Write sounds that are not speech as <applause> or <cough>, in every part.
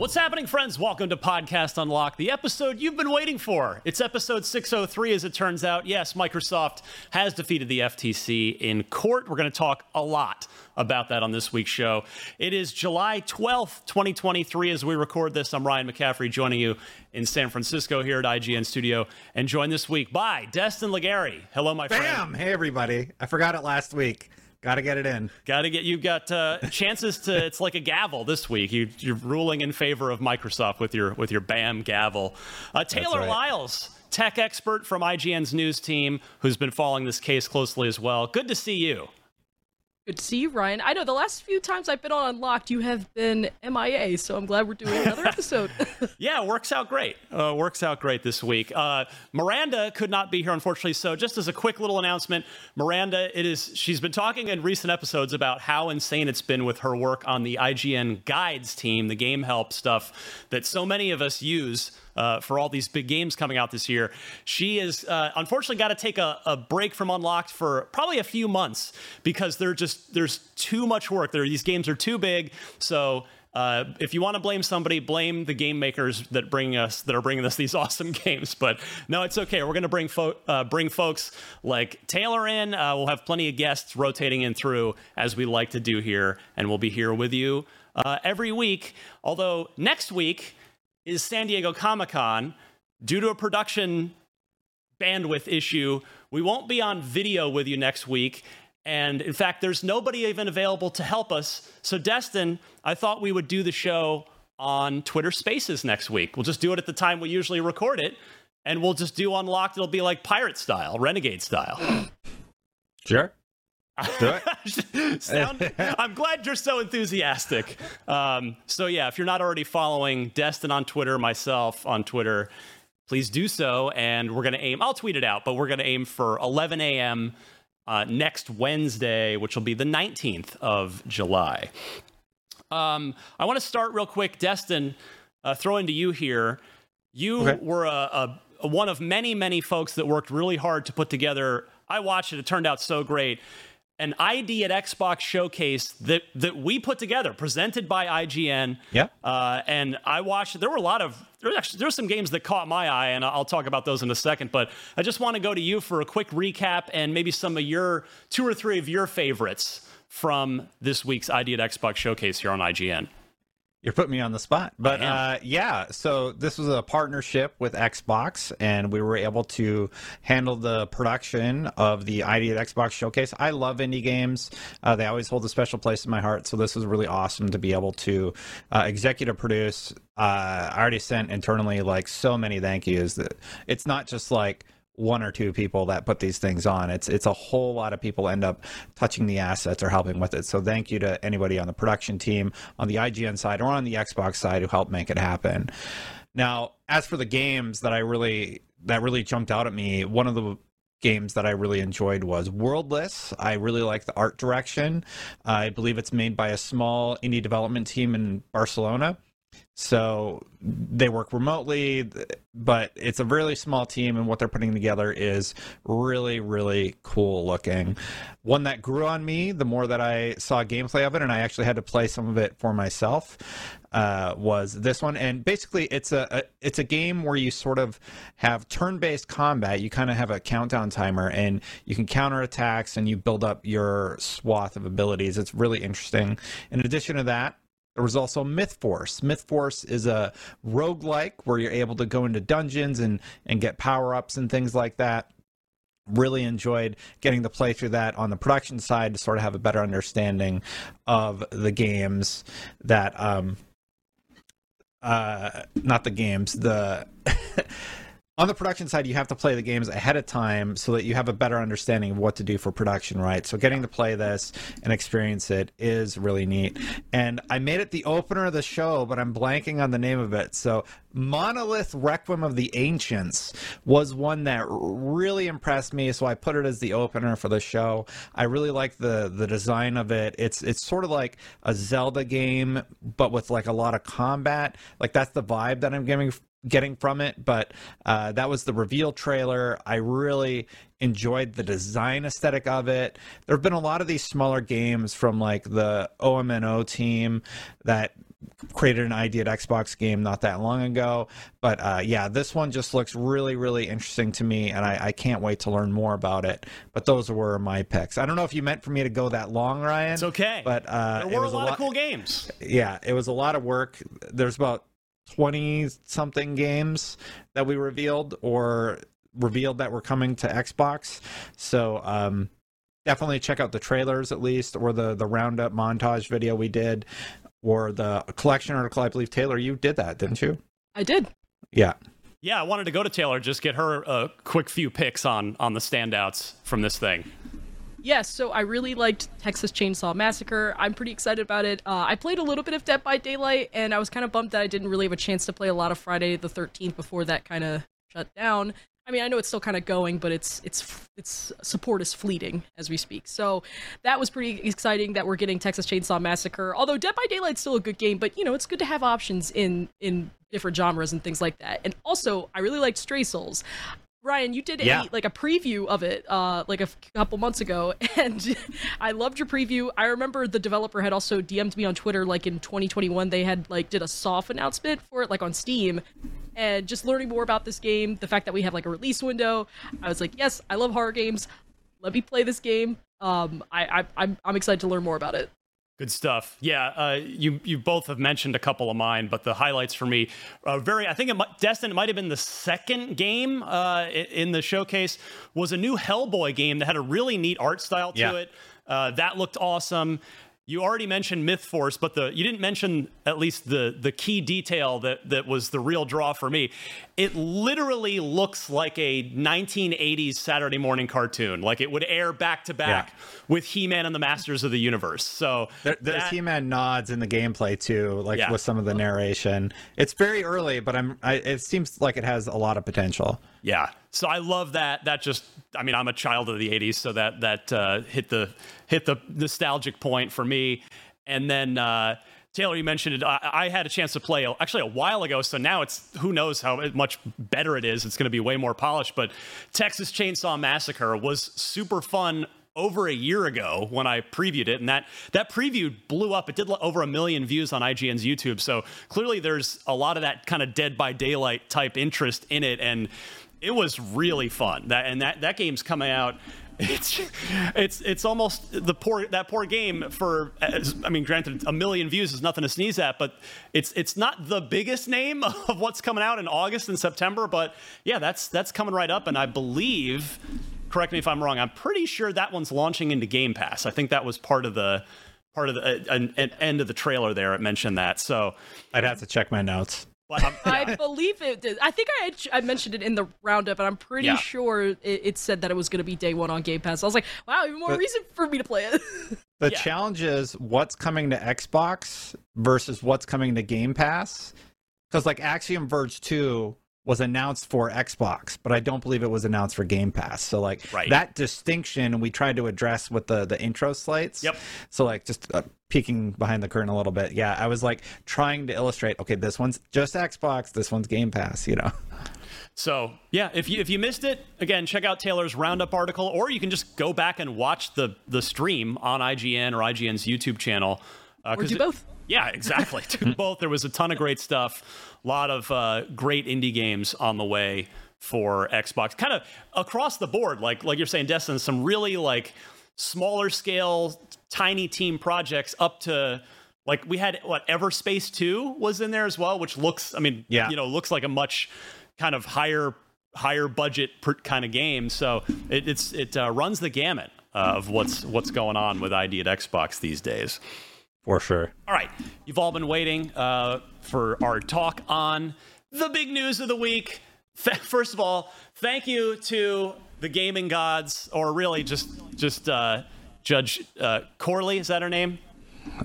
What's happening, friends? Welcome to Podcast Unlock, the episode you've been waiting for. It's episode 603, as it turns out. Yes, Microsoft has defeated the FTC in court. We're going to talk a lot about that on this week's show. It is July 12th, 2023, as we record this. I'm Ryan McCaffrey, joining you in San Francisco here at IGN Studio, and joined this week by Destin Legarie. Hello, my Bam! friend. Bam! Hey, everybody. I forgot it last week. Got to get it in. Got to get you've got uh, chances to. It's like a gavel this week. You, are ruling in favor of Microsoft with your with your BAM gavel. Uh, Taylor right. Lyles, tech expert from IGN's news team, who's been following this case closely as well. Good to see you. Good to see you, Ryan. I know the last few times I've been on Unlocked, you have been MIA, so I'm glad we're doing another <laughs> episode. <laughs> yeah, works out great. Uh, works out great this week. Uh, Miranda could not be here, unfortunately. So, just as a quick little announcement, Miranda, it is she's been talking in recent episodes about how insane it's been with her work on the IGN Guides team, the game help stuff that so many of us use uh, for all these big games coming out this year. She is uh, unfortunately got to take a, a, break from Unlocked for probably a few months because they're just there's too much work. There, these games are too big. So. Uh, if you want to blame somebody, blame the game makers that bring us that are bringing us these <laughs> awesome games. But no, it's okay. We're going to bring fo- uh, bring folks like Taylor in. Uh, we'll have plenty of guests rotating in through as we like to do here, and we'll be here with you uh, every week. Although next week is San Diego Comic Con. Due to a production bandwidth issue, we won't be on video with you next week. And in fact, there's nobody even available to help us. So, Destin, I thought we would do the show on Twitter Spaces next week. We'll just do it at the time we usually record it, and we'll just do Unlocked. It'll be like pirate style, renegade style. Sure. Do it. <laughs> Sound, I'm glad you're so enthusiastic. Um, so yeah, if you're not already following Destin on Twitter, myself on Twitter, please do so. And we're gonna aim. I'll tweet it out, but we're gonna aim for 11 a.m. Uh, next Wednesday, which will be the 19th of July. Um, I want to start real quick, Destin. Uh, throw into you here. You Okay. were a, a, a one of many, many folks that worked really hard to put together. I watched it; it turned out so great. An ID at Xbox showcase that that we put together, presented by IGN. Yeah. Uh, and I watched. There were a lot of there actually there's some games that caught my eye, and I'll talk about those in a second. But I just want to go to you for a quick recap and maybe some of your two or three of your favorites from this week's ID at Xbox showcase here on IGN. You're putting me on the spot. But uh, yeah, so this was a partnership with Xbox, and we were able to handle the production of the ID at Xbox showcase. I love indie games, uh, they always hold a special place in my heart. So this was really awesome to be able to uh, executive produce. Uh, I already sent internally like so many thank yous that it's not just like, one or two people that put these things on. It's it's a whole lot of people end up touching the assets or helping with it. So thank you to anybody on the production team, on the IGN side or on the Xbox side who helped make it happen. Now, as for the games that I really that really jumped out at me, one of the games that I really enjoyed was Worldless. I really like the art direction. I believe it's made by a small indie development team in Barcelona. So they work remotely, but it's a really small team, and what they're putting together is really, really cool looking. One that grew on me the more that I saw gameplay of it, and I actually had to play some of it for myself. Uh, was this one, and basically it's a, a it's a game where you sort of have turn-based combat. You kind of have a countdown timer, and you can counter attacks, and you build up your swath of abilities. It's really interesting. In addition to that, there was also Myth Force. Myth Force is a roguelike where you're able to go into dungeons and, and get power ups and things like that. Really enjoyed getting to play through that on the production side to sort of have a better understanding of the games that, um, uh, not the games, the. <laughs> on the production side, you have to play the games ahead of time so that you have a better understanding of what to do for production, right? So getting to play this and experience it is really neat. And I made it the opener of the show, but I'm blanking on the name of it. So Monolith Requiem of the Ancients was one that really impressed me, so I put it as the opener for the show. I really like the the design of it. It's it's sort of like a Zelda game, but with like a lot of combat. Like that's the vibe that I'm getting getting from it, but uh, that was the reveal trailer. I really enjoyed the design aesthetic of it. There have been a lot of these smaller games from like the OMNO team that created an ID at Xbox game not that long ago. But uh, yeah, this one just looks really, really interesting to me, and I, I, can't wait to learn more about it. But those were my picks. I don't know if you meant for me to go that long, Ryan. It's okay. But uh, there were it was a lot, a lot of cool games. Yeah, it was a lot of work. There's about 20 something games that we revealed or revealed that were coming to Xbox. So um, definitely check out the trailers at least or the the roundup montage video we did or the collection article. I believe Taylor, you did that, didn't you? I did. Yeah. Yeah, I wanted to go to Taylor just get her a quick few picks on on the standouts from this thing. Yes, so I really liked Texas Chainsaw Massacre. I'm pretty excited about it. Uh, I played a little bit of Dead by Daylight, and I was kind of bummed that I didn't really have a chance to play a lot of Friday the 13th before that kind of shut down. I mean, I know it's still kind of going, but its its its support is fleeting as we speak. So that was pretty exciting that we're getting Texas Chainsaw Massacre. Although Dead by Daylight's still a good game, but you know, it's good to have options in in different genres and things like that. And also, I really liked Stray Souls. Ryan, you did yeah. a, like a preview of it uh, like a f- couple months ago, <laughs> and <laughs> I loved your preview. I remember the developer had also DM'd me on Twitter like in 2021. They had like did a soft announcement for it like on Steam, and just learning more about this game, the fact that we have like a release window. I was like, yes, I love horror games. Let me play this game. Um, I, I I'm I'm excited to learn more about it. Good stuff. Yeah, uh, you you both have mentioned a couple of mine, but the highlights for me are very. I think it might, Destin it might have been the second game uh, in the showcase was a new Hellboy game that had a really neat art style to yeah. it. Uh, that looked awesome. You already mentioned Myth Force, but the you didn't mention at least the the key detail that that was the real draw for me. It literally looks like a 1980s Saturday morning cartoon. Like it would air back to back with He-Man and the Masters of the Universe. So there, there's He-Man nods in the gameplay too, like Yeah. with some of the narration. It's very early, but I'm. I, it seems like it has a lot of potential. Yeah. So I love that. That just, I mean, I'm a child of the '80s, so that that uh, hit the hit the nostalgic point for me. And then uh, Taylor, you mentioned it. I, I had a chance to play actually a while ago, so now it's who knows how much better it is. It's going to be way more polished. But Texas Chainsaw Massacre was super fun over a year ago when I previewed it, and that that preview blew up. It did over a million views on IGN's YouTube. So clearly, there's a lot of that kind of Dead by Daylight type interest in it, and it was really fun. That and that that game's coming out. It's it's it's almost the poor that poor game for I mean granted a million views is nothing to sneeze at but it's it's not the biggest name <laughs> of what's coming out in August and September but yeah that's that's coming right up and I believe correct me if I'm wrong I'm pretty sure that one's launching into Game Pass I think that was part of the part of the uh, an, an end of the trailer there it mentioned that so I'd have to check my notes. But I'm, I believe it did. I think I had, I mentioned it in the roundup, and I'm pretty Yeah. sure it, it said that it was going to be day one on Game Pass. I was like, wow, even more But- reason for me to play it. The Yeah. challenge is what's coming to Xbox versus what's coming to Game Pass. Because like Axiom Verge 2 was announced for Xbox, but I don't believe it was announced for Game Pass. So like Right. that distinction we tried to address with the the intro slates. Yep. So like just uh, peeking behind the curtain a little bit. Yeah, I was like trying to illustrate. Okay, this one's just Xbox. This one's Game Pass. You know. So yeah, if you if you missed it, again, check out Taylor's roundup article, or you can just go back and watch the the stream on IGN or IGN's YouTube channel. Uh, Or 'cause do it- both. Yeah, exactly. <laughs> Both. There was a ton of great stuff. A lot of uh, great indie games on the way for Xbox. Kind of across the board, like like you're saying, Destin, some really like smaller scale, tiny team projects up to like we had what Everspace 2 was in there as well, which looks I mean, Yeah. you know, looks like a much kind of higher higher budget per, kind of game. So it, it's it uh, runs the gamut uh, of what's what's going on with ID at Xbox these days. For sure. All right, you've all been waiting uh, for our talk on the big news of the week. <laughs> First of all, thank you to the gaming gods, or really just just uh, Judge uh, Corley. Is that her name?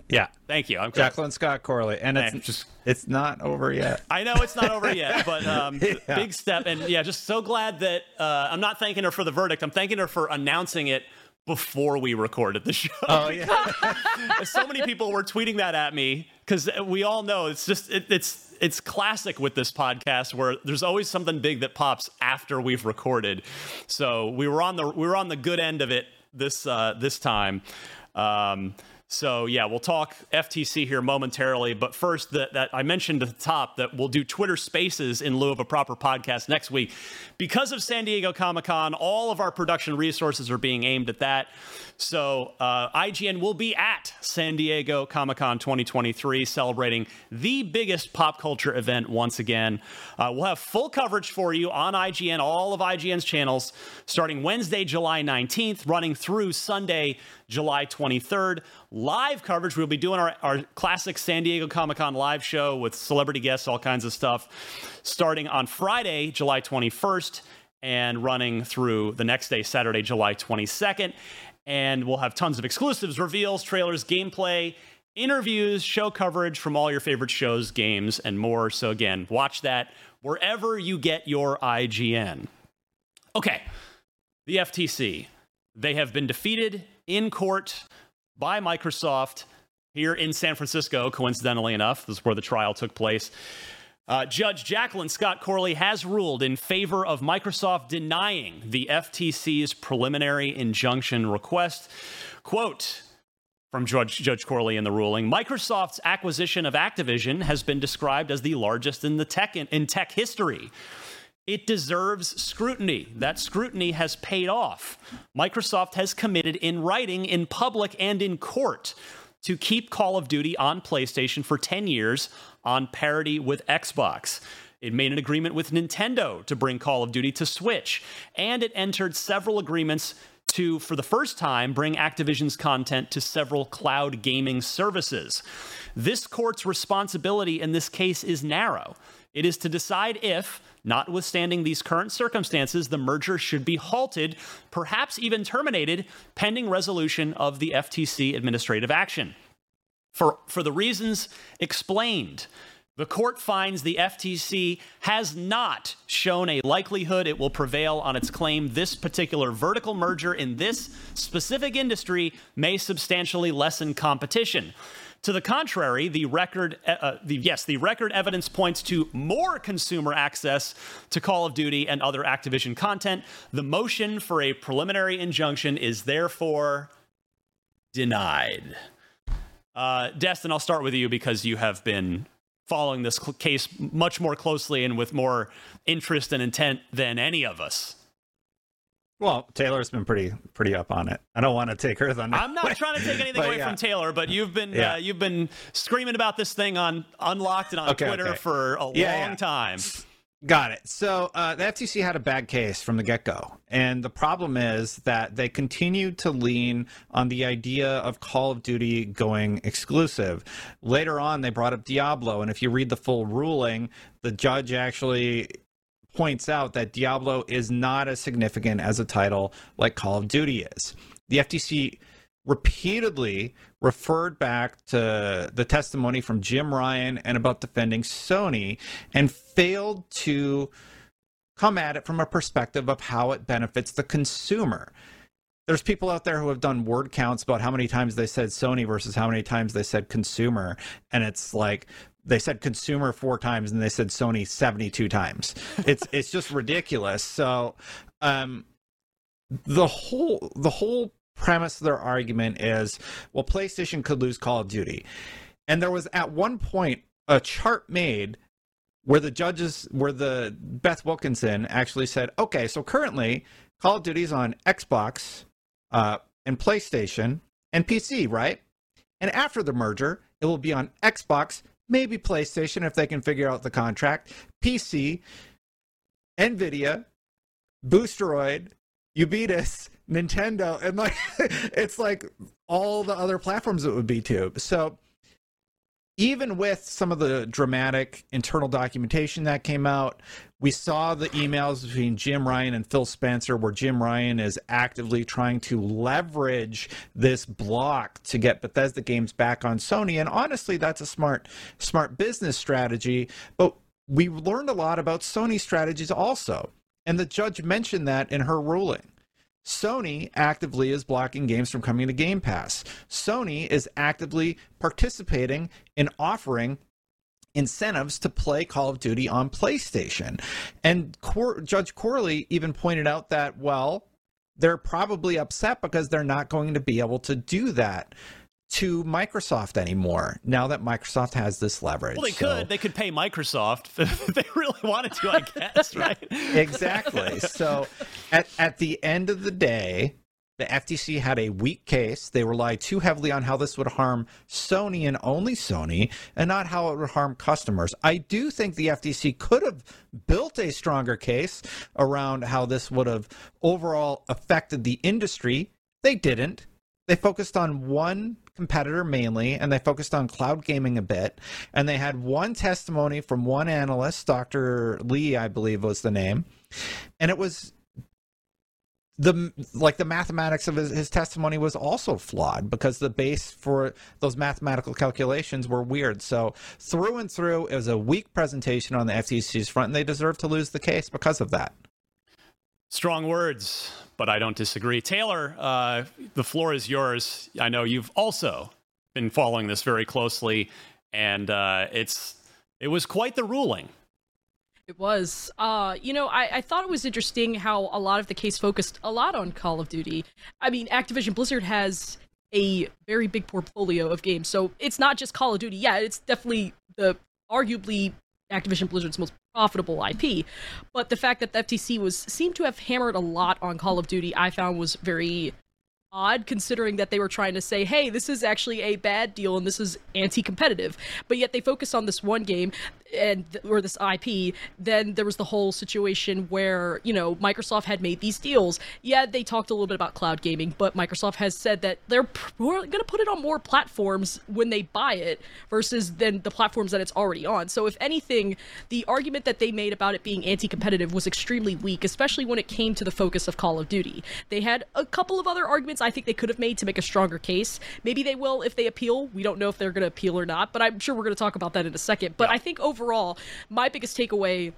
Yeah. Thank you. I'm Jacqueline Scott Corley, and it's Hey, just- it's not over yet. I know it's not over yet, but <laughs> um, Yeah. big step. And yeah, just so glad that uh, I'm not thanking her for the verdict. I'm thanking her for announcing it before we recorded the show. Oh yeah. <laughs> so many people were tweeting that at me because we all know it's just it, it's it's classic with this podcast where there's always something big that pops after we've recorded. So we were on the we were on the good end of it this uh, this time. Um, so yeah, we'll talk FTC here momentarily, but first that, that I mentioned at the top that we'll do Twitter Spaces in lieu of a proper podcast next week because of San Diego Comic Con. All of our production resources are being aimed at that. So uh, IGN will be at San Diego Comic Con 2023, celebrating the biggest pop culture event once again. Uh, we'll have full coverage for you on IGN, all of IGN's channels, starting Wednesday, July 19th, running through Sunday, July 23rd. Live coverage. We'll be doing our, our classic San Diego Comic Con live show with celebrity guests, all kinds of stuff, starting on Friday, July 21st, and running through the next day, Saturday, July 22nd. And we'll have tons of exclusives, reveals, trailers, gameplay, interviews, show coverage from all your favorite shows, games, and more. So, again, watch that wherever you get your IGN. Okay, the FTC. They have been defeated in court by Microsoft here in San Francisco, coincidentally enough. This is where the trial took place. Uh, Judge Jacqueline Scott Corley has ruled in favor of Microsoft denying the FTC's preliminary injunction request. Quote, from Judge, Judge Corley in the ruling. Microsoft's acquisition of Activision has been described as the largest in the tech in, in tech history. It deserves scrutiny. That scrutiny has paid off. Microsoft has committed in writing, in public, and in court to keep Call of Duty on PlayStation for 10 years on parity with Xbox. It made an agreement with Nintendo to bring Call of Duty to Switch, and it entered several agreements to, for the first time, bring Activision's content to several cloud gaming services. This court's responsibility in this case is narrow. It is to decide if, notwithstanding these current circumstances, the merger should be halted, perhaps even terminated, pending resolution of the FTC administrative action. For, for the reasons explained, the court finds the FTC has not shown a likelihood it will prevail on its claim this particular vertical merger in this specific industry may substantially lessen competition. To the contrary, the record, uh, the, yes, the record evidence points to more consumer access to Call of Duty and other Activision content. The motion for a preliminary injunction is therefore denied. Uh, Destin, I'll start with you because you have been following this cl- case much more closely and with more interest and intent than any of us. Well, Taylor's been pretty pretty up on it. I don't want to take her thunder. I'm not <laughs> trying to take anything But away yeah. from Taylor, but you've been Yeah. uh, you've been screaming about this thing on Unlocked and on Okay, Twitter okay. for a Yeah, long time. Got it. So uh, the FTC had a bad case from the get go. And the problem is that they continued to lean on the idea of Call of Duty going exclusive. Later on, they brought up Diablo. And if you read the full ruling, the judge actually points out that Diablo is not as significant as a title like Call of Duty is. The FTC repeatedly referred back to the testimony from Jim Ryan and about defending Sony and failed to come at it from a perspective of how it benefits the consumer. There's people out there who have done word counts about how many times they said Sony versus how many times they said consumer. And it's like they said consumer four times and they said Sony 72 times. It's <laughs> it's just ridiculous. So um the whole the whole premise of their argument is well PlayStation could lose Call of Duty. And there was at one point a chart made where the judges where the Beth Wilkinson actually said, "Okay, so currently Call of Duty is on Xbox uh and PlayStation and PC, right? And after the merger, it will be on Xbox, maybe PlayStation if they can figure out the contract, PC, Nvidia, Boosteroid, Ubitus, Nintendo, and like <laughs> it's like all the other platforms it would be too. So even with some of the dramatic internal documentation that came out, we saw the emails between Jim Ryan and Phil Spencer, where Jim Ryan is actively trying to leverage this block to get Bethesda games back on Sony. And honestly, that's a smart, smart business strategy. But we learned a lot about Sony strategies also. And the judge mentioned that in her ruling. Sony actively is blocking games from coming to Game Pass. Sony is actively participating in offering incentives to play Call of Duty on PlayStation. And Cor- Judge Corley even pointed out that, well, they're probably upset because they're not going to be able to do that to Microsoft anymore now that Microsoft has this leverage. Well, they So- could. They could pay Microsoft <laughs> if they really wanted to, I guess, <laughs> right? exactly. So at, at the end of the day, the FTC had a weak case. They relied too heavily on how this would harm Sony and only Sony and not how it would harm customers. I do think the FTC could have built a stronger case around how this would have overall affected the industry. They didn't. They focused on one competitor mainly, and they focused on cloud gaming a bit. And they had one testimony from one analyst, Dr. Lee, I believe was the name. And it was the like the mathematics of his, his testimony was also flawed because the base for those mathematical calculations were weird. So through and through, it was a weak presentation on the FTC's front, and they deserve to lose the case because of that. Strong words, but I don't disagree. Taylor, uh, the floor is yours. I know you've also been following this very closely, and uh, it's it was quite the ruling. It was. Uh, you know, I, I thought it was interesting how a lot of the case focused a lot on Call of Duty. I mean, Activision Blizzard has a very big portfolio of games, so it's not just Call of Duty. Yeah, it's definitely the arguably Activision Blizzard's most profitable IP. But the fact that the FTC was seemed to have hammered a lot on Call of Duty, I found was very odd considering that they were trying to say, hey, this is actually a bad deal and this is anti-competitive. But yet they focus on this one game and or this IP. Then there was the whole situation where, you know, Microsoft had made these deals. Yeah, they talked a little bit about cloud gaming, but Microsoft has said that they're going to put it on more platforms when they buy it versus than the platforms that it's already on. So if anything, the argument that they made about it being anti-competitive was extremely weak, especially when it came to the focus of Call of Duty. They had a couple of other arguments I think they could have made to make a stronger case. Maybe they will if they appeal. We don't know if they're going to appeal or not, but I'm sure we're going to talk about that in a second. But I think overall, my biggest takeaway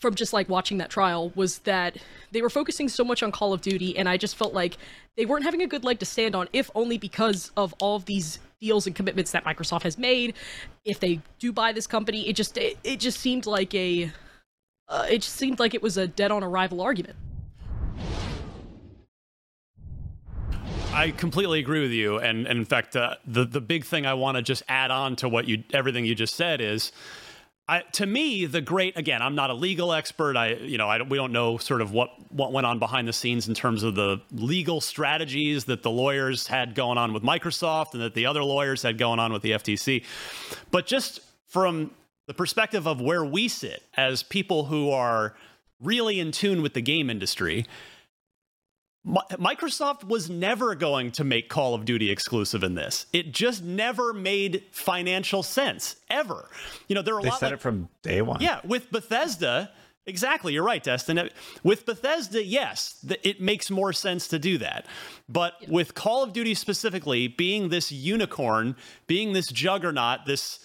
from just like watching that trial was that they were focusing so much on Call of Duty, and I just felt like they weren't having a good leg to stand on, if only because of all of these deals and commitments that Microsoft has made. If they do buy this company, it just it, it just seemed like a uh, it just seemed like it was a dead on arrival argument. I completely agree with you, and, and in fact, uh, the the big thing I want to just add on to what you everything you just said is. I, to me, the great again. I'm not a legal expert. I, you know, I we don't know sort of what what went on behind the scenes in terms of the legal strategies that the lawyers had going on with Microsoft and that the other lawyers had going on with the FTC. But just from the perspective of where we sit as people who are really in tune with the game industry, Microsoft was never going to make Call of Duty exclusive in this. It just never made financial sense ever. You know, there are a They lot said like, it from day one. yeah, with Bethesda, Exactly, you're right, Destin. Uh, with Bethesda, yes, it makes more sense to do that. But with Call of Duty specifically, being this unicorn, being this juggernaut, this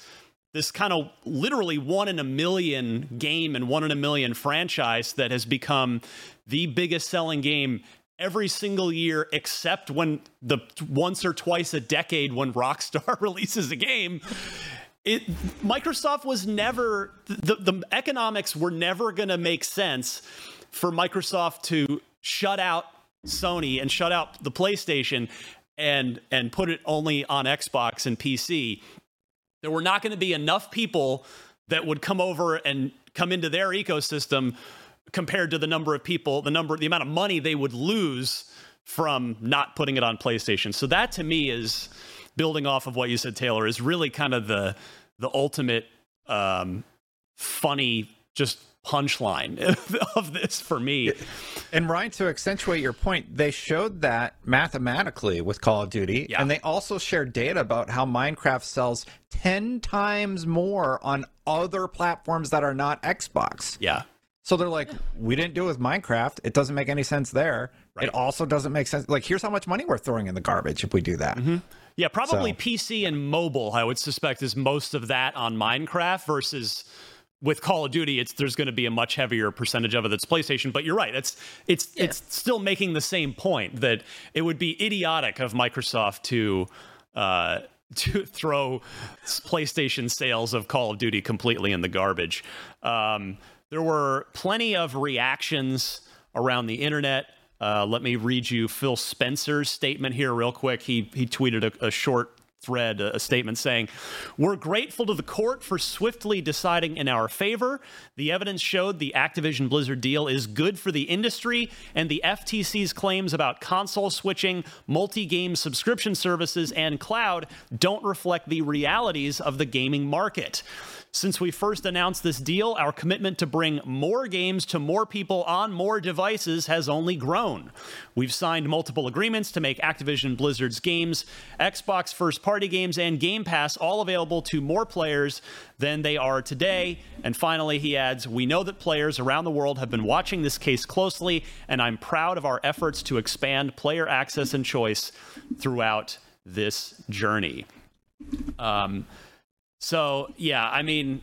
this kind of literally one in a million game and one in a million franchise that has become the biggest selling game every single year except when the once or twice a decade when Rockstar <laughs> releases a game. It, Microsoft was never the, the economics were never going to make sense for Microsoft to shut out Sony and shut out the PlayStation and and put it only on Xbox and PC there were not going to be enough people that would come over and come into their ecosystem compared to the number of people, the number, the amount of money they would lose from not putting it on PlayStation. So that to me is building off of what you said, Taylor, is really kind of the the ultimate um, funny just punchline <laughs> of this for me. And Ryan, to accentuate your point, they showed that mathematically with Call of Duty, yeah. and they also shared data about how Minecraft sells 10 times more on other platforms that are not Xbox. Yeah. So they're like, we didn't do it with Minecraft. It doesn't make any sense there. Right. It also doesn't make sense. Like, here's how much money we're throwing in the garbage if we do that. Mm-hmm. Yeah, probably so. PC and mobile, I would suspect, is most of that on Minecraft versus with Call of Duty, it's there's going to be a much heavier percentage of it that's PlayStation. But you're right; it's it's yeah. it's still making the same point that it would be idiotic of Microsoft to. Uh, <laughs> to throw PlayStation sales of Call of Duty completely in the garbage. Um, there were plenty of reactions around the internet. Uh, let me read you Phil Spencer's statement here, real quick. He he tweeted a, a short thread a statement saying, We're grateful to the court for swiftly deciding in our favor. The evidence showed the Activision Blizzard deal is good for the industry, and the FTC's claims about console switching, multi game subscription services, and cloud don't reflect the realities of the gaming market. Since we first announced this deal, our commitment to bring more games to more people on more devices has only grown. We've signed multiple agreements to make Activision Blizzard's games, Xbox first party games, and Game Pass all available to more players than they are today. And finally, he adds We know that players around the world have been watching this case closely, and I'm proud of our efforts to expand player access and choice throughout this journey. Um, so yeah, I mean,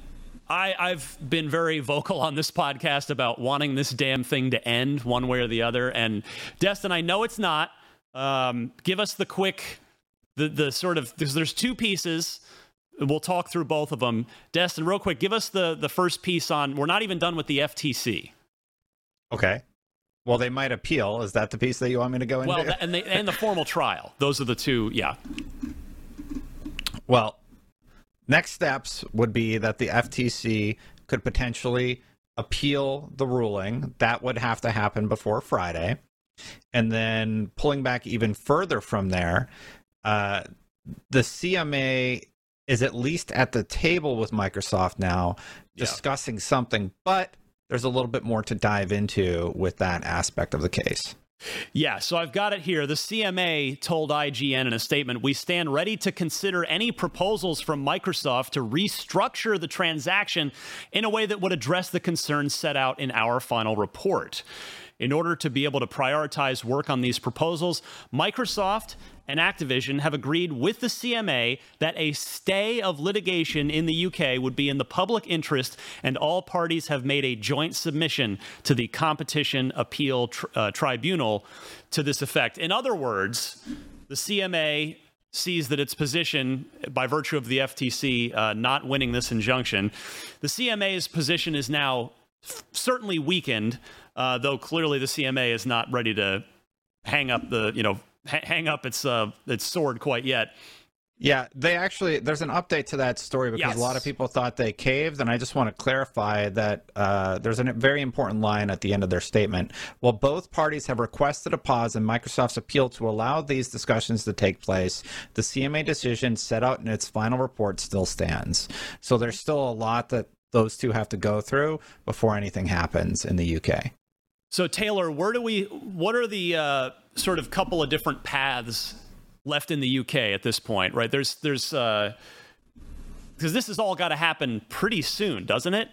I, I've been very vocal on this podcast about wanting this damn thing to end one way or the other. And Destin, I know it's not. Um, give us the quick, the the sort of there's, there's two pieces. We'll talk through both of them. Destin, real quick, give us the the first piece on. We're not even done with the FTC. Okay. Well, they might appeal. Is that the piece that you want me to go into? Well, and they, and the formal trial. Those are the two. Yeah. Well, Next steps would be that the FTC could potentially appeal the ruling. That would have to happen before Friday. And then pulling back even further from there, uh, the CMA is at least at the table with Microsoft now discussing yeah. something, but there's a little bit more to dive into with that aspect of the case. Yeah, so I've got it here. The CMA told IGN in a statement We stand ready to consider any proposals from Microsoft to restructure the transaction in a way that would address the concerns set out in our final report. In order to be able to prioritize work on these proposals, Microsoft and Activision have agreed with the CMA that a stay of litigation in the UK would be in the public interest, and all parties have made a joint submission to the Competition Appeal tr- uh, Tribunal to this effect. In other words, the CMA sees that its position, by virtue of the FTC uh, not winning this injunction, the CMA's position is now f- certainly weakened uh, though clearly the CMA is not ready to hang up the you know ha- hang up its uh, its sword quite yet. Yeah, they actually there's an update to that story because yes. a lot of people thought they caved, and I just want to clarify that uh, there's a very important line at the end of their statement. While both parties have requested a pause in Microsoft's appeal to allow these discussions to take place, the CMA decision set out in its final report still stands. So there's still a lot that those two have to go through before anything happens in the UK. So Taylor, where do we? What are the uh, sort of couple of different paths left in the UK at this point? Right? There's there's because uh, this has all got to happen pretty soon, doesn't it?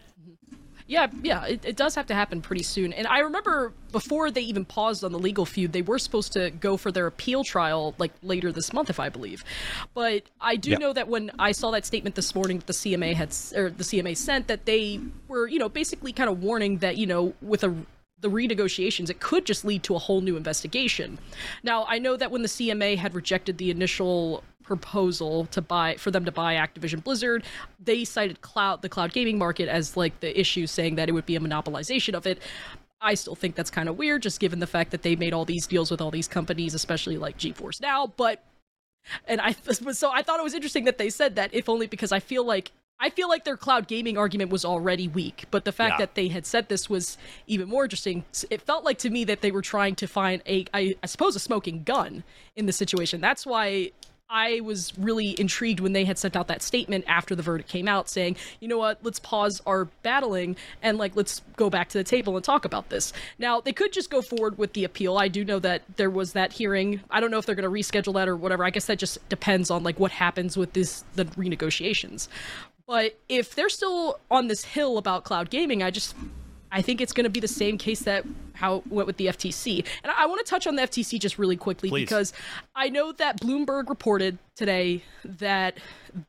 Yeah, yeah, it, it does have to happen pretty soon. And I remember before they even paused on the legal feud, they were supposed to go for their appeal trial like later this month, if I believe. But I do Yep. know that when I saw that statement this morning that the CMA had or the CMA sent, that they were, you know, basically kind of warning that you know with a the renegotiations, it could just lead to a whole new investigation. Now, I know that when the CMA had rejected the initial proposal to buy for them to buy Activision Blizzard, they cited cloud the cloud gaming market as like the issue, saying that it would be a monopolization of it. I still think that's kind of weird, just given the fact that they made all these deals with all these companies, especially like GeForce Now. But and I <laughs> so I thought it was interesting that they said that, if only because I feel like I feel like their cloud gaming argument was already weak, but the fact Yeah. that they had said this was even more interesting. It felt like to me that they were trying to find a, I, I suppose, a smoking gun in the situation. That's why I was really intrigued when they had sent out that statement after the verdict came out, saying, "You know what? Let's pause our battling and like let's go back to the table and talk about this." Now they could just go forward with the appeal. I do know that there was that hearing. I don't know if they're going to reschedule that or whatever. I guess that just depends on like what happens with this the renegotiations. But if they're still on this hill about cloud gaming, I just I think it's going to be the same case that how it went with the FTC. And I, want to touch on the FTC just really quickly Please. because I know that Bloomberg reported today that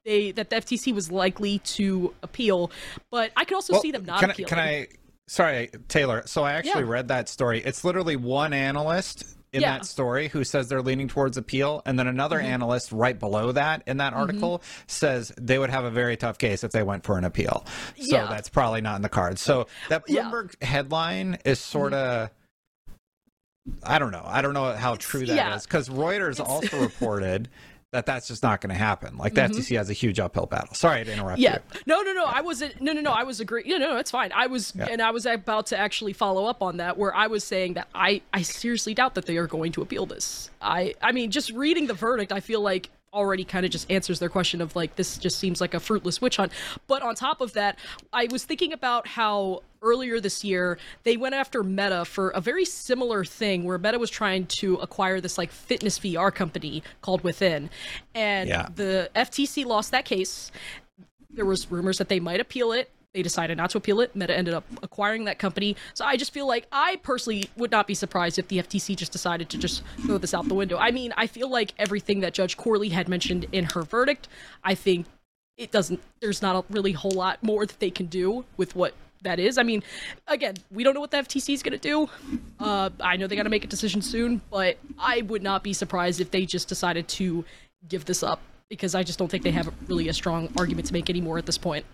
they that the FTC was likely to appeal, but I could also Well, see them not can, I- can I? Sorry, Taylor. So I actually Yeah. read that story. It's literally one analyst in Yeah. that story who says they're leaning towards appeal, and then another Mm-hmm. analyst right below that in that article says they would have a very tough case if they went for an appeal. So Yeah. that's probably not in the cards. So that Yeah. Mm-hmm. Bloomberg headline is sort of. I don't know. I don't know how true that is yeah. because Reuters also <laughs> reported that that's just not going to happen. Like the FTC has a huge uphill battle. Sorry to interrupt Mm-hmm. Yeah. you. No, no, no. I wasn't. No, no, no. I was agree. No, no, no. It's fine. I was, Yeah. and I was about to actually follow up on that, where I was saying that I, I seriously doubt that they are going to appeal this. I, I mean, just reading the verdict, I feel like already kind of just answers their question of like this just seems like a fruitless witch hunt. But on top of that, I was thinking about how earlier this year they went after Meta for a very similar thing where Meta was trying to acquire this like fitness VR company called Within. And Yeah. the FTC lost that case there was rumors that they might appeal it they decided not to appeal it. Meta ended up acquiring that company. So i just feel like i personally would not be surprised if the ftc just decided to just throw this out the window. I mean i feel like everything that judge corley had mentioned in her verdict i think it doesn't there's not a really whole lot more that they can do with what that is. I mean again we don't know what the ftc is going to do. Uh, i know they got to make a decision soon but i would not be surprised if they just decided to give this up because i just don't think they have really a strong argument to make anymore at this point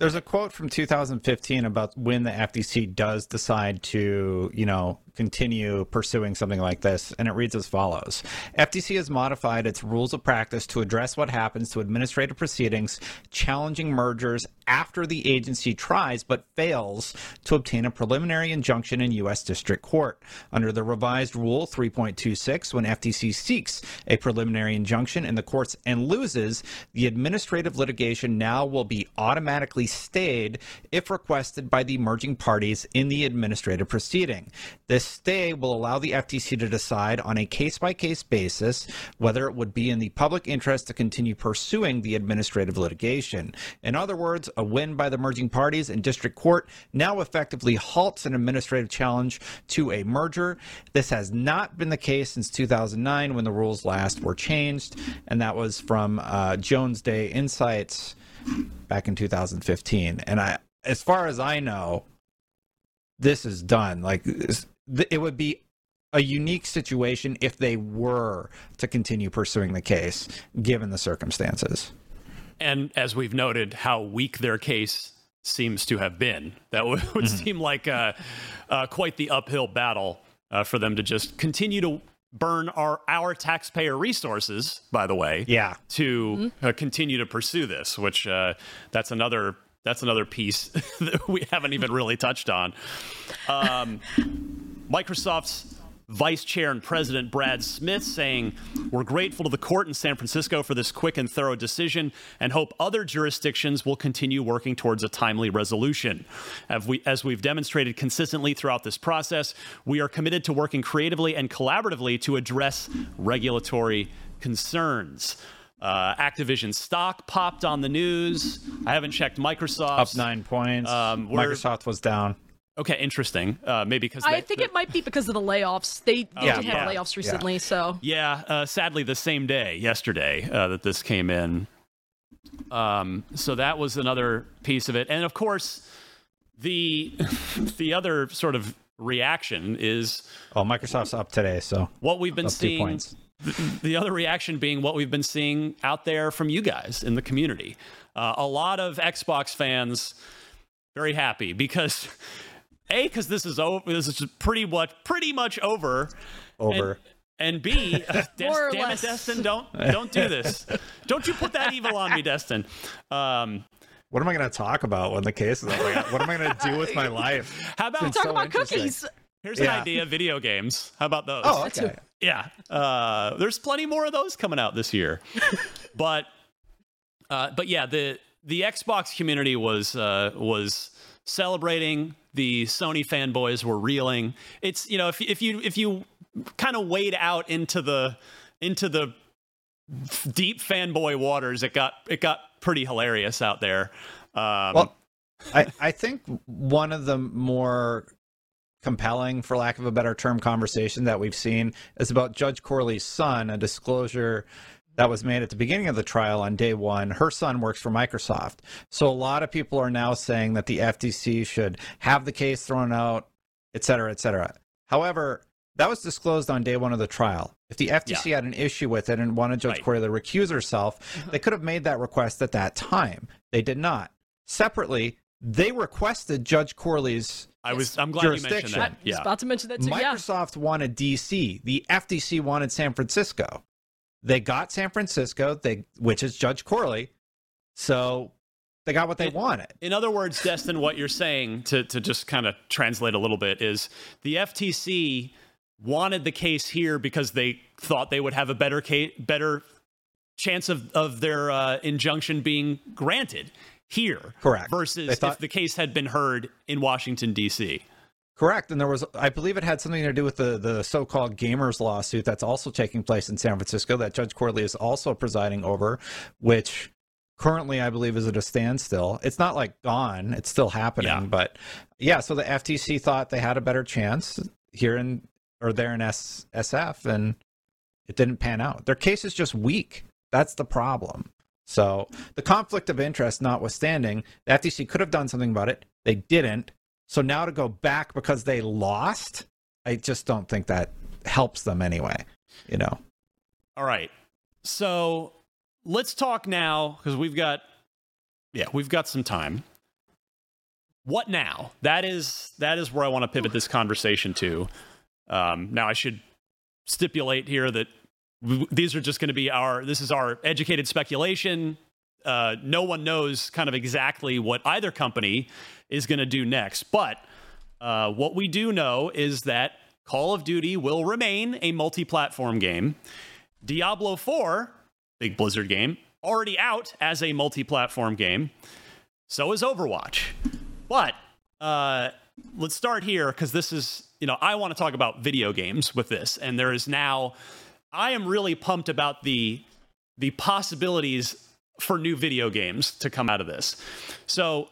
There's a quote from 2015 about when the FTC does decide to, you know, continue pursuing something like this, and it reads as follows FTC has modified its rules of practice to address what happens to administrative proceedings challenging mergers after the agency tries but fails to obtain a preliminary injunction in U.S. District Court. Under the revised Rule 3.26, when FTC seeks a preliminary injunction in the courts and loses, the administrative litigation now will be automatically stayed if requested by the merging parties in the administrative proceeding. This stay will allow the FTC to decide on a case by case basis whether it would be in the public interest to continue pursuing the administrative litigation. In other words, a win by the merging parties in district court now effectively halts an administrative challenge to a merger. This has not been the case since 2009 when the rules last were changed, and that was from uh, Jones Day Insights back in 2015. And I, as far as I know, this is done. Like this- it would be a unique situation if they were to continue pursuing the case, given the circumstances. And as we've noted, how weak their case seems to have been. That would, would Mm-hmm. seem like uh, uh, quite the uphill battle uh, for them to just continue to burn our our taxpayer resources. By the way, Yeah. to uh, continue to pursue this, which uh, that's another that's another piece <laughs> that we haven't even really touched on. Um, Microsoft's Vice Chair and President Brad Smith saying, We're grateful to the court in San Francisco for this quick and thorough decision and hope other jurisdictions will continue working towards a timely resolution. As, we, as we've demonstrated consistently throughout this process, we are committed to working creatively and collaboratively to address regulatory concerns. Uh, Activision stock popped on the news. I haven't checked Microsoft. Up nine points. Um, Microsoft was down. Okay, interesting. Uh, maybe because I think they- it might be because of the layoffs. They, they Yeah, did have yeah, layoffs recently, so Yeah, uh, sadly, the same day, yesterday, uh, that this came in. Um, so that was another piece of it, and of course, the <laughs> the other sort of reaction is Oh, Microsoft's up today, so what we've been seeing. points. The, the other reaction being what we've been seeing out there from you guys in the community. Uh, a lot of Xbox fans very happy because a because this is over. This is pretty much pretty much over. Over. And, and B, uh, <laughs> <laughs> Des- damn less. it, Destin, don't don't do this. Don't you put that evil on me, Destin. Um, What am I going to talk about when the case is over? What am I going to do with my life? <laughs> how about It's talk so about cookies. here's an idea: video games. How about those? Oh, okay. Yeah, uh, there's plenty more of those coming out this year. but uh, but yeah, the the Xbox community was uh, was celebrating. The Sony fanboys were reeling. It's you know if if you if you kind of wade out into the into the deep fanboy waters, it got it got pretty hilarious out there. Um, Well, I, I think one of the more compelling, for lack of a better term, conversation that we've seen is about Judge Corley's son, a disclosure that was made at the beginning of the trial on day one. Her son works for Microsoft. So a lot of people are now saying that the FTC should have the case thrown out, et cetera, et cetera. However, that was disclosed on day one of the trial. If the FTC had an issue with it and wanted Judge Right. Corley to recuse herself, uh-huh. they could have made that request at that time. They did not. Separately, they requested Judge Corley's. I was I'm glad you mentioned Jurisdiction. that. I was Yeah. about to mention that too. Yeah. Microsoft wanted DC. The FTC wanted San Francisco. They got San Francisco, they which is Judge Corley. So they got what they It- wanted. In other words, Destin, what you're saying to to just kind of translate a little bit is the FTC wanted the case here because they thought they would have a better case, better chance of of their uh, injunction being granted here, Correct. Versus thought- if the case had been heard in Washington D.C. Correct. And there was, I believe it had something to do with the, the so called gamers lawsuit that's also taking place in San Francisco that Judge Corley is also presiding over, which currently I believe is at a standstill. It's not like gone, it's still happening. Yeah. But yeah, so the FTC thought they had a better chance here in or there in S, SF, and it didn't pan out. Their case is just weak. That's the problem. So the conflict of interest notwithstanding, the FTC could have done something about it. They didn't. So now to go back because they lost, I just don't think that helps them anyway. You know, All right. So let's talk now because we've got, yeah, we've got some time. What now? That is that is where I want to pivot this conversation to. Um, now I should stipulate here that these are just going to be our. This is our educated speculation. Uh, no one knows kind of exactly what either company is going to do next, but uh, what we do know is that Call of Duty will remain a multi-platform game. Diablo 4, big Blizzard game, already out as a multi platform game. So is Overwatch. But uh, let's start here because this is, you know, I want to talk about video games with this. And there is now, I am really pumped about the the possibilities for new video games to come out of this. So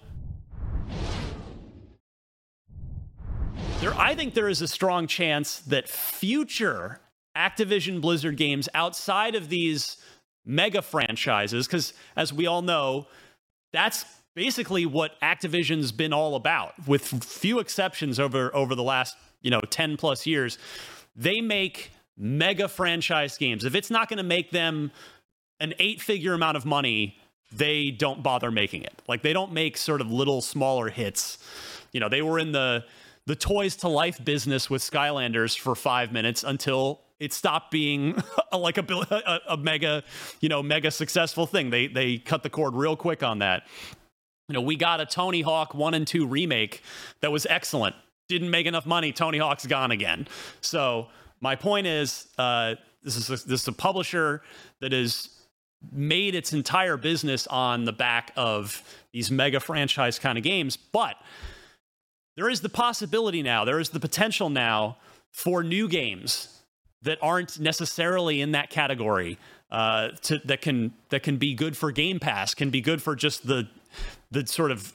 there I think there is a strong chance that future Activision Blizzard games outside of these mega franchises cuz as we all know that's basically what Activision's been all about with few exceptions over over the last, you know, 10 plus years. They make mega franchise games. If it's not going to make them an eight-figure amount of money, they don't bother making it. Like they don't make sort of little smaller hits. You know, they were in the the toys to life business with Skylanders for 5 minutes until it stopped being <laughs> like a, a, a mega, you know, mega successful thing. They they cut the cord real quick on that. You know, we got a Tony Hawk 1 and 2 remake that was excellent. Didn't make enough money. Tony Hawk's gone again. So, my point is uh, this is a, this is a publisher that has made its entire business on the back of these mega franchise kind of games, but there is the possibility now, there is the potential now for new games that aren't necessarily in that category uh, to, that can that can be good for Game Pass, can be good for just the the sort of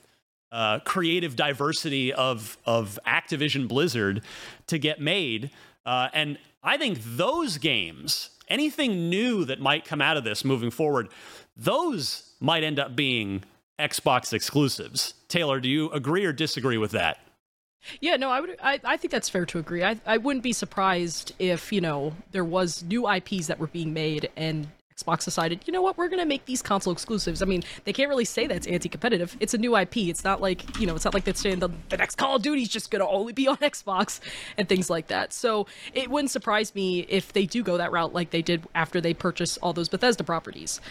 uh, creative diversity of of Activision Blizzard to get made. Uh, and I think those games, anything new that might come out of this moving forward, those might end up being Xbox exclusives. Taylor, do you agree or disagree with that? Yeah, no, I would. I, I think that's fair to agree. I, I wouldn't be surprised if you know there was new IPs that were being made and Xbox decided, you know what, we're gonna make these console exclusives. I mean, they can't really say that's anti-competitive. It's a new IP. It's not like you know, it's not like they're saying the, the next Call of Duty is just gonna only be <laughs> on Xbox and things like that. So it wouldn't surprise me if they do go that route, like they did after they purchased all those Bethesda properties.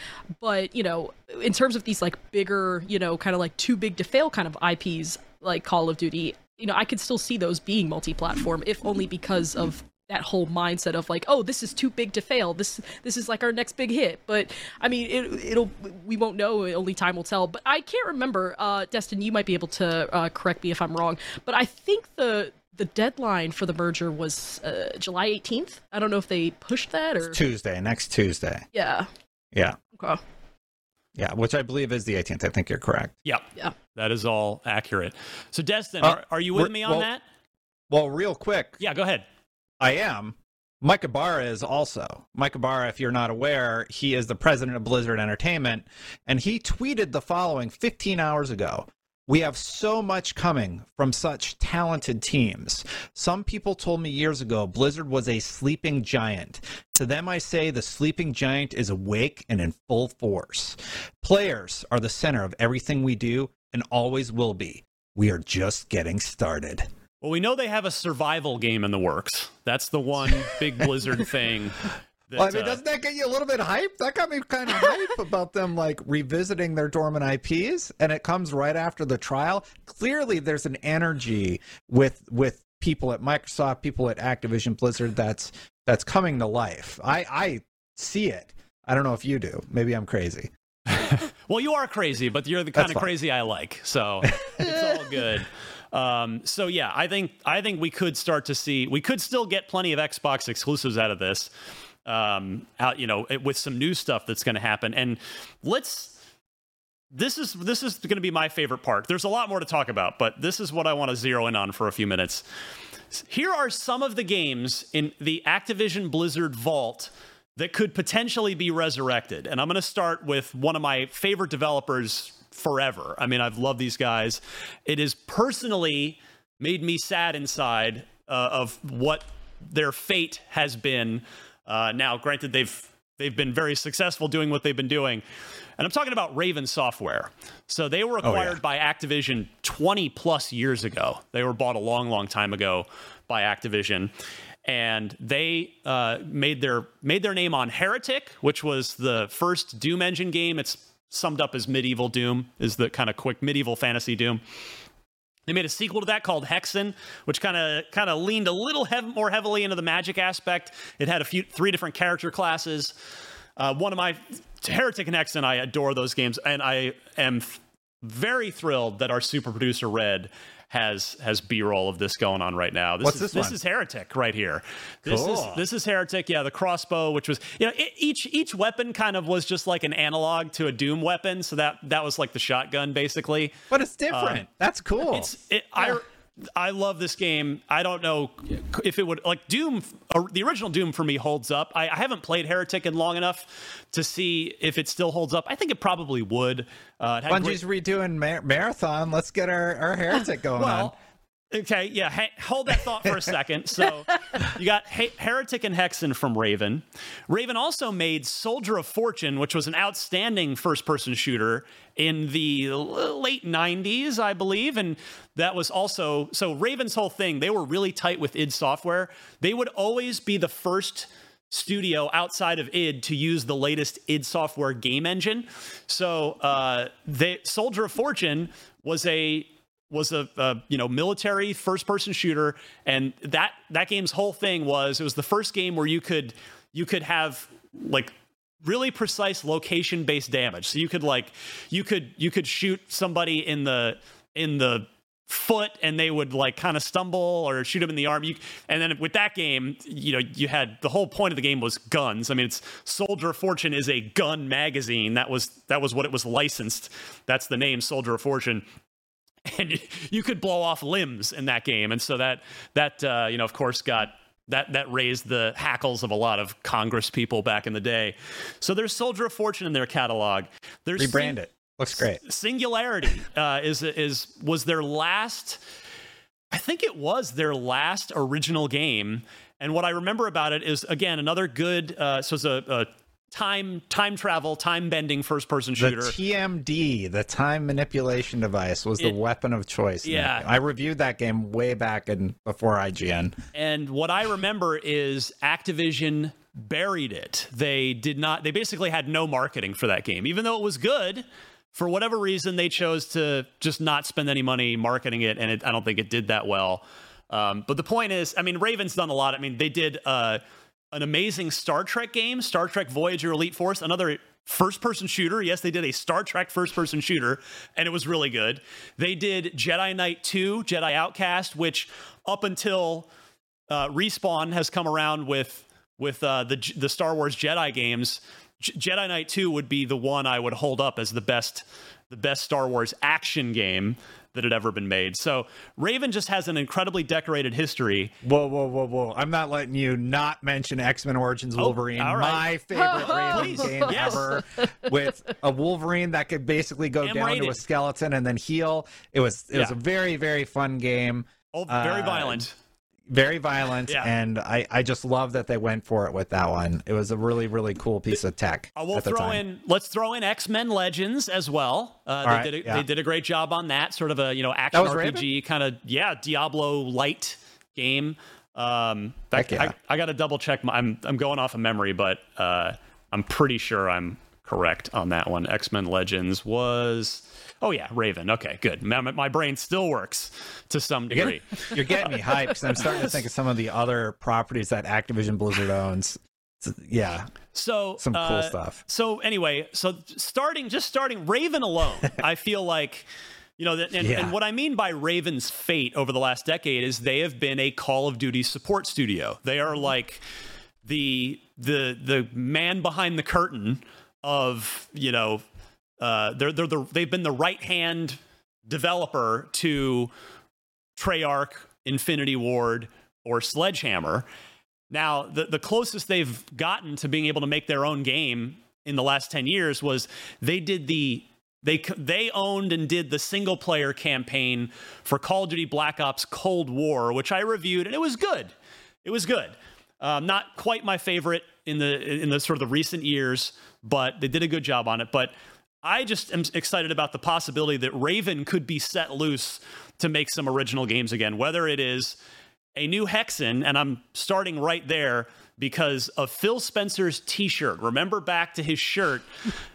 But you know, in terms of these like bigger, you know, kind of like too big to fail kind of IPs like Call of Duty, you know, I could still see those being multi-platform, if only because of that whole mindset of like, oh, this is too big to fail. This this is like our next big hit. But I mean, it, it'll we won't know. Only time will tell. But I can't remember. Uh, Destin, you might be able to uh, correct me if I'm wrong. But I think the the deadline for the merger was uh, July 18th. I don't know if they pushed that or It's Tuesday, next Tuesday. yeah. Yeah. Okay. Yeah, which I believe is the 18th. I think you're correct. Yep. Yeah. That is all accurate. So, Destin, Uh, are, are you with me on well- that? Well, real quick, Yeah, go ahead. I am. Mike Ybarra is also. Mike Ybarra, if you're not aware, he is the president of Blizzard Entertainment, and he tweeted the following 15 hours ago. We have so much coming from such talented teams. Some people told me years ago Blizzard was a sleeping giant. To them, I say the sleeping giant is awake and in full force. Players are the center of everything we do and always will be. We are just getting started. Well, we know they have a survival game in the works. That's the one big <laughs> Blizzard thing. That, Well, I mean, uh, doesn't that get you a little bit hyped? That got me kind of hype about them like revisiting their dormant IPs, and it comes right after the trial. Clearly, there's an energy with with people at Microsoft, people at Activision Blizzard that's that's coming to life. I I see it. I don't know if you do. Maybe I'm crazy. <laughs> well, you are crazy, but you're the kind That's of fine. crazy I like. So <laughs> it's all good. Um, so yeah, I think I think we could start to see we could still get plenty of Xbox exclusives out of this. Um, out you know with some new stuff that's going to happen, and let's this is this is going to be my favorite part. There's a lot more to talk about, but this is what I want to zero in on for a few minutes. Here are some of the games in the Activision Blizzard vault that could potentially be resurrected. And I'm going to start with one of my favorite developers forever. I mean, I've loved these guys. It has personally made me sad inside uh, of what their fate has been. Uh, now, granted, they've they've been very successful doing what they've been doing. And I'm talking about Raven Software. So they were acquired by Activision 20 plus years ago. They were bought a long, long time ago by Activision. And they uh, made their made their name on Heretic, which was the first Doom engine game. It's summed up as medieval Doom, is the kind of quick medieval fantasy Doom. They made a sequel to that called Hexen, which kind of kind of leaned a little hev- more heavily into the magic aspect. It had a few three different character classes. Uh, one of my Heretic and Hexen, I adore those games, and I am f- very thrilled that our super producer Red has has B-roll of this going on right now. This What's is, this This one? is Heretic right here. This is Cool. this is Heretic. Yeah, the crossbow, which was you know e- each each weapon kind of was just like an analog to a Doom weapon. So that that was like the shotgun basically. But it's different. Uh, That's cool. It's it, I I love this game. I don't know if it would like Doom. uh, The original Doom for me holds up. I, I haven't played Heretic in long enough to see if it still holds up. I think it probably would. Uh, it had Bungie's great- redoing mar- marathon. Let's get our, our heretic going on. okay, yeah. Hold that thought for a second. So <laughs> you got he- Heretic and Hexen from Raven. Raven also made Soldier of Fortune, which was an outstanding first-person shooter in the late '90s, I believe, and that was also so. Raven's whole thing, they were really tight with id Software. They would always be the first studio outside of id to use the latest id software game engine so uh they soldier of fortune was a was a, a you know military first person shooter and that that game's whole thing was it was the first game where you could you could have like really precise location based damage so you could like you could you could shoot somebody in the in the foot and they would like kind of stumble or shoot them in the arm. You, and then with that game, you know, you had the whole point of the game was guns. I mean, it's Soldier of Fortune is a gun magazine. That was that was what it was licensed. That's the name, Soldier of Fortune. And <laughs> you could blow off limbs in that game, and so that that uh, you know, of course, got that that raised the hackles of a lot of Congress people back in the day. So there's Soldier of Fortune in their catalog. There's Rebrand it. Looks great. Singularity uh, is is was their last. I think it was their last original game, and what I remember about it is again another good. Uh, so it's a, a time time travel time bending first person shooter. The TMD, the time manipulation device, was the It- weapon of choice. Yeah. I reviewed that game way back in before IGN. And what I remember is Activision buried it. They did not, they basically had no marketing for that game. Even though it was good, for whatever reason, they chose to just not spend any money marketing it. And it, I don't think it did that well. Um, but the point is, I mean, Raven's done a lot. I mean, they did uh, an amazing Star Trek game, Star Trek Voyager Elite Force, another first person shooter. Yes, they did a Star Trek first person shooter, and it was really good. They did Jedi Knight 2, Jedi Outcast, which up until uh, Respawn has come around with with uh, the the Star Wars Jedi games. J- Jedi Knight 2 would be the one I would hold up as the best the best Star Wars action game that had ever been made. So Raven just has an incredibly decorated history. Whoa, whoa, whoa, whoa! I'm not letting you not mention X Men Origins Wolverine, all right. my <laughs> favorite Raven game yes. ever, with a Wolverine that could basically go Am down to a skeleton and then heal. It was it was a very very fun game. Oh, very Uh, violent. Very violent Yeah. and I, I just love that they went for it with that one it was a really really cool piece of tech at the throw time. in let's throw in X Men Legends as well. Uh, they right, did a, yeah. they did a great job on that sort of a you know action RPG kind of yeah Diablo light game. Um, Heck yeah. I, I got to double check. My, I'm I'm going off of memory, but uh, I'm pretty sure I'm correct on that one. X Men Legends was oh yeah Raven. Okay, good. My, my brain still works to some degree. <laughs> you're getting me hyped because I'm starting to think of some of the other properties that Activision Blizzard owns. So, yeah, So some cool uh, stuff. So anyway, so starting just starting Raven alone, I <laughs> feel like you know, and, Yeah. and what I mean by Raven's fate over the last decade is they have been a Call of Duty support studio. They are like the the the man behind the curtain of you know uh, they're they're the, they've been the right hand developer to Treyarch, Infinity Ward, or Sledgehammer. Now, the, the closest they've gotten to being able to make their own game in the last 10 years was they did the they they owned and did the single player campaign for Call of Duty Black Ops Cold War, which I reviewed and it was good. It was good. Um, not quite my favorite in the in the sort of the recent years, but they did a good job on it. But I just am excited about the possibility that Raven could be set loose to make some original games again, whether it is a new Hexen, and I'm starting right there because of Phil Spencer's T-shirt. Remember back to his shirt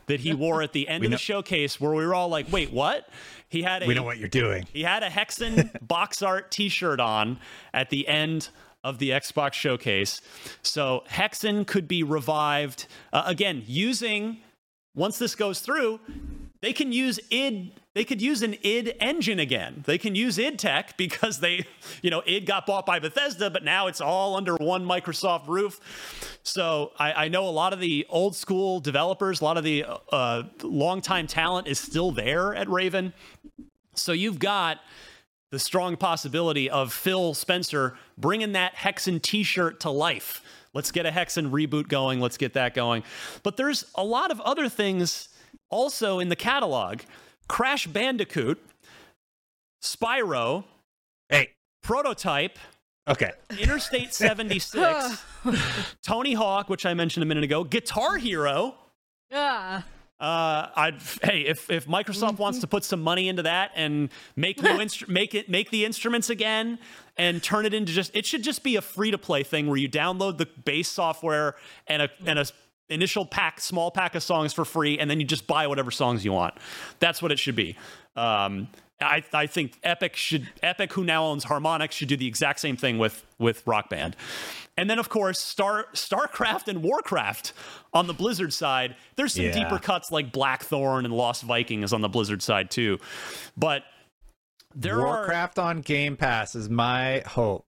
that he wore at the end of the showcase, where we were all like, "Wait, what?" He had a We know what you're doing. he had a Hexen <laughs> box art T-shirt on at the end of the Xbox showcase. So Hexen could be revived uh, again using. Once this goes through, they can use id. They could use an id engine again. They can use id tech <laughs> because they, you know, id got bought by Bethesda, but now it's all under one Microsoft roof. So I, I know a lot of the old school developers, a lot of the uh, longtime talent is still there at Raven. So you've got the strong possibility of Phil Spencer bringing that Hexen t shirt to life. Let's get a Hexen reboot going. Let's get that going. But there's a lot of other things also in the catalog Crash Bandicoot, Spyro, Hey, Prototype, okay. Interstate 76, <laughs> Tony Hawk, which I mentioned a minute ago, Guitar Hero. Ah. Uh, I'd hey, if if Microsoft wants to put some money into that and make new <laughs> instru- make it make the instruments again and turn it into just it should just be a free to play thing where you download the base software and a and a initial pack small pack of songs for free and then you just buy whatever songs you want. That's what it should be. Um, I, I think Epic should Epic, who now owns Harmonix, should do the exact same thing with with Rock Band. And then, of course, Star StarCraft and Warcraft on the Blizzard side. There's some Yeah. deeper cuts like Blackthorne and Lost Vikings on the Blizzard side too. But There Warcraft are, on Game Pass is my hope.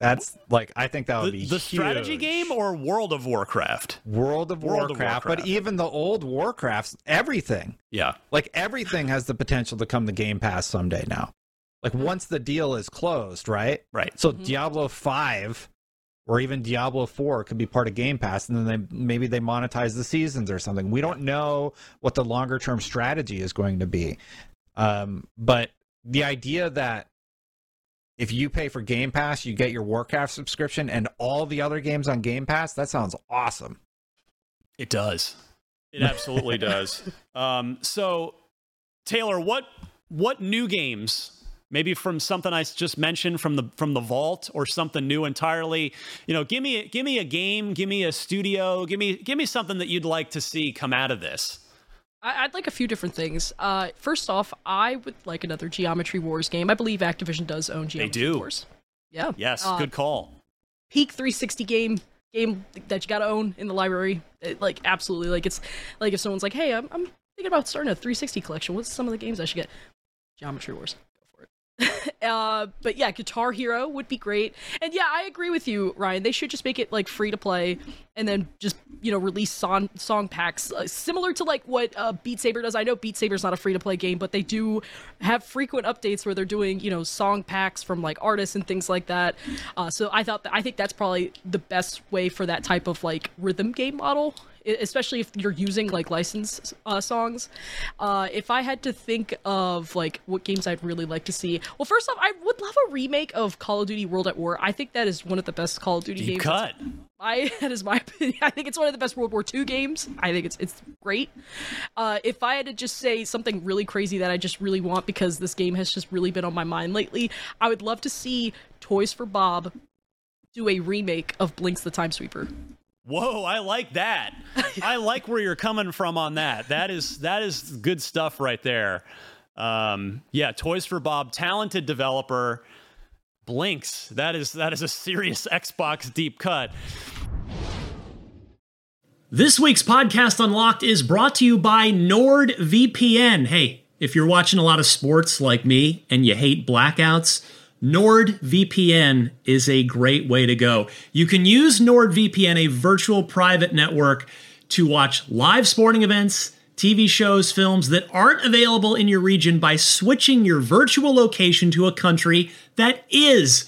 That's like I think that would the, be the strategy game or World of Warcraft. World of, World of Warcraft, but even the old Warcrafts, everything Yeah, like everything has the potential to come to Game Pass someday now. Like once the deal is closed, right? right. So Mhm. Diablo five or even Diablo four could be part of Game Pass, and then they maybe they monetize the seasons or something. We don't know what the longer term strategy is going to be, um, but the idea that if you pay for Game Pass, you get your Warcraft subscription and all the other games on Game Pass. That sounds awesome. It does. It absolutely <laughs> does. Um, so, Taylor, what what new games? Maybe from something I just mentioned from the from the vault, or something new entirely. You know, give me give me a game, give me a studio, give me give me something that you'd like to see come out of this. I'd like a few different things. Uh, first off, I would like another Geometry Wars game. I believe Activision does own Geometry do. Wars. Yeah. Yes, Uh, good call. peak 360 game game that you gotta own in the library It- like absolutely like it's like if someone's like hey I'm, I'm thinking about starting a 360 collection what's some of the games i should get geometry wars go for it <laughs> uh but yeah guitar hero would be great. And yeah i agree with you ryan. They should just make it like free to play and then just you know release song song packs uh, similar to like what uh, beat saber does. I know beat saber's not a free to play game but they do have frequent updates where they're doing you know song packs from like artists and things like that. Uh, so i thought that, i think that's probably the best way for that type of like rhythm game model especially if you're using like licensed uh, songs uh, if i had to think of like what games i'd really like to see well first off i would love a remake of call of duty world at war i think that is one of the best call of duty Deep games cut. I <laughs> that is my opinion. I think it's one of the best World War II games. I think it's it's great. Uh, if I had to just say something really crazy that I just really want because this game has just really been on my mind lately, I would love to see Toys for Bob do a remake of Blinx the Time Sweeper. Whoa, I like that. I like where you're coming from on that. That is that is good stuff right there. Um, yeah, Toys for Bob, talented developer. Blinx. That is that is a serious <laughs> Xbox deep cut. This week's podcast Unlocked is brought to you by NordVPN. Hey, if you're watching a lot of sports like me and you hate blackouts, NordVPN is a great way to go. You can use NordVPN, a virtual private network, to watch live sporting events, TV shows, films that aren't available in your region by switching your virtual location to a country that is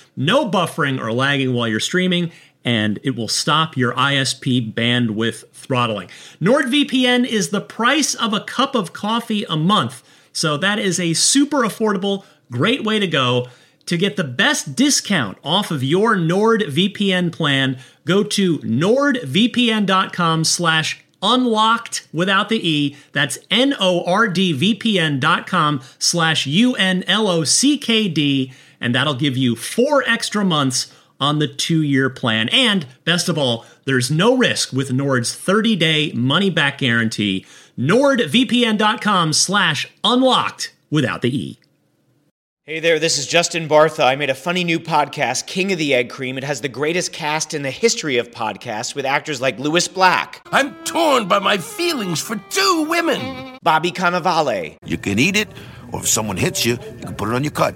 No buffering or lagging while you're streaming, and it will stop your ISP bandwidth throttling. NordVPN is the price of a cup of coffee a month. So that is a super affordable, great way to go. To get the best discount off of your NordVPN plan, go to nordvpn.com slash unlocked without the E. That's N-O-R-D-V-P-N dot com slash U-N-L-O-C-K-D. And that'll give you four extra months on the two-year plan. And best of all, there's no risk with Nord's 30-day money-back guarantee. NordVPN.com slash unlocked without the E. Hey there, this is Justin Bartha. I made a funny new podcast, King of the Egg Cream. It has the greatest cast in the history of podcasts with actors like Lewis Black, I'm torn by my feelings for two women. Bobby Cannavale, You can eat it, or if someone hits you, you can put it on your cut.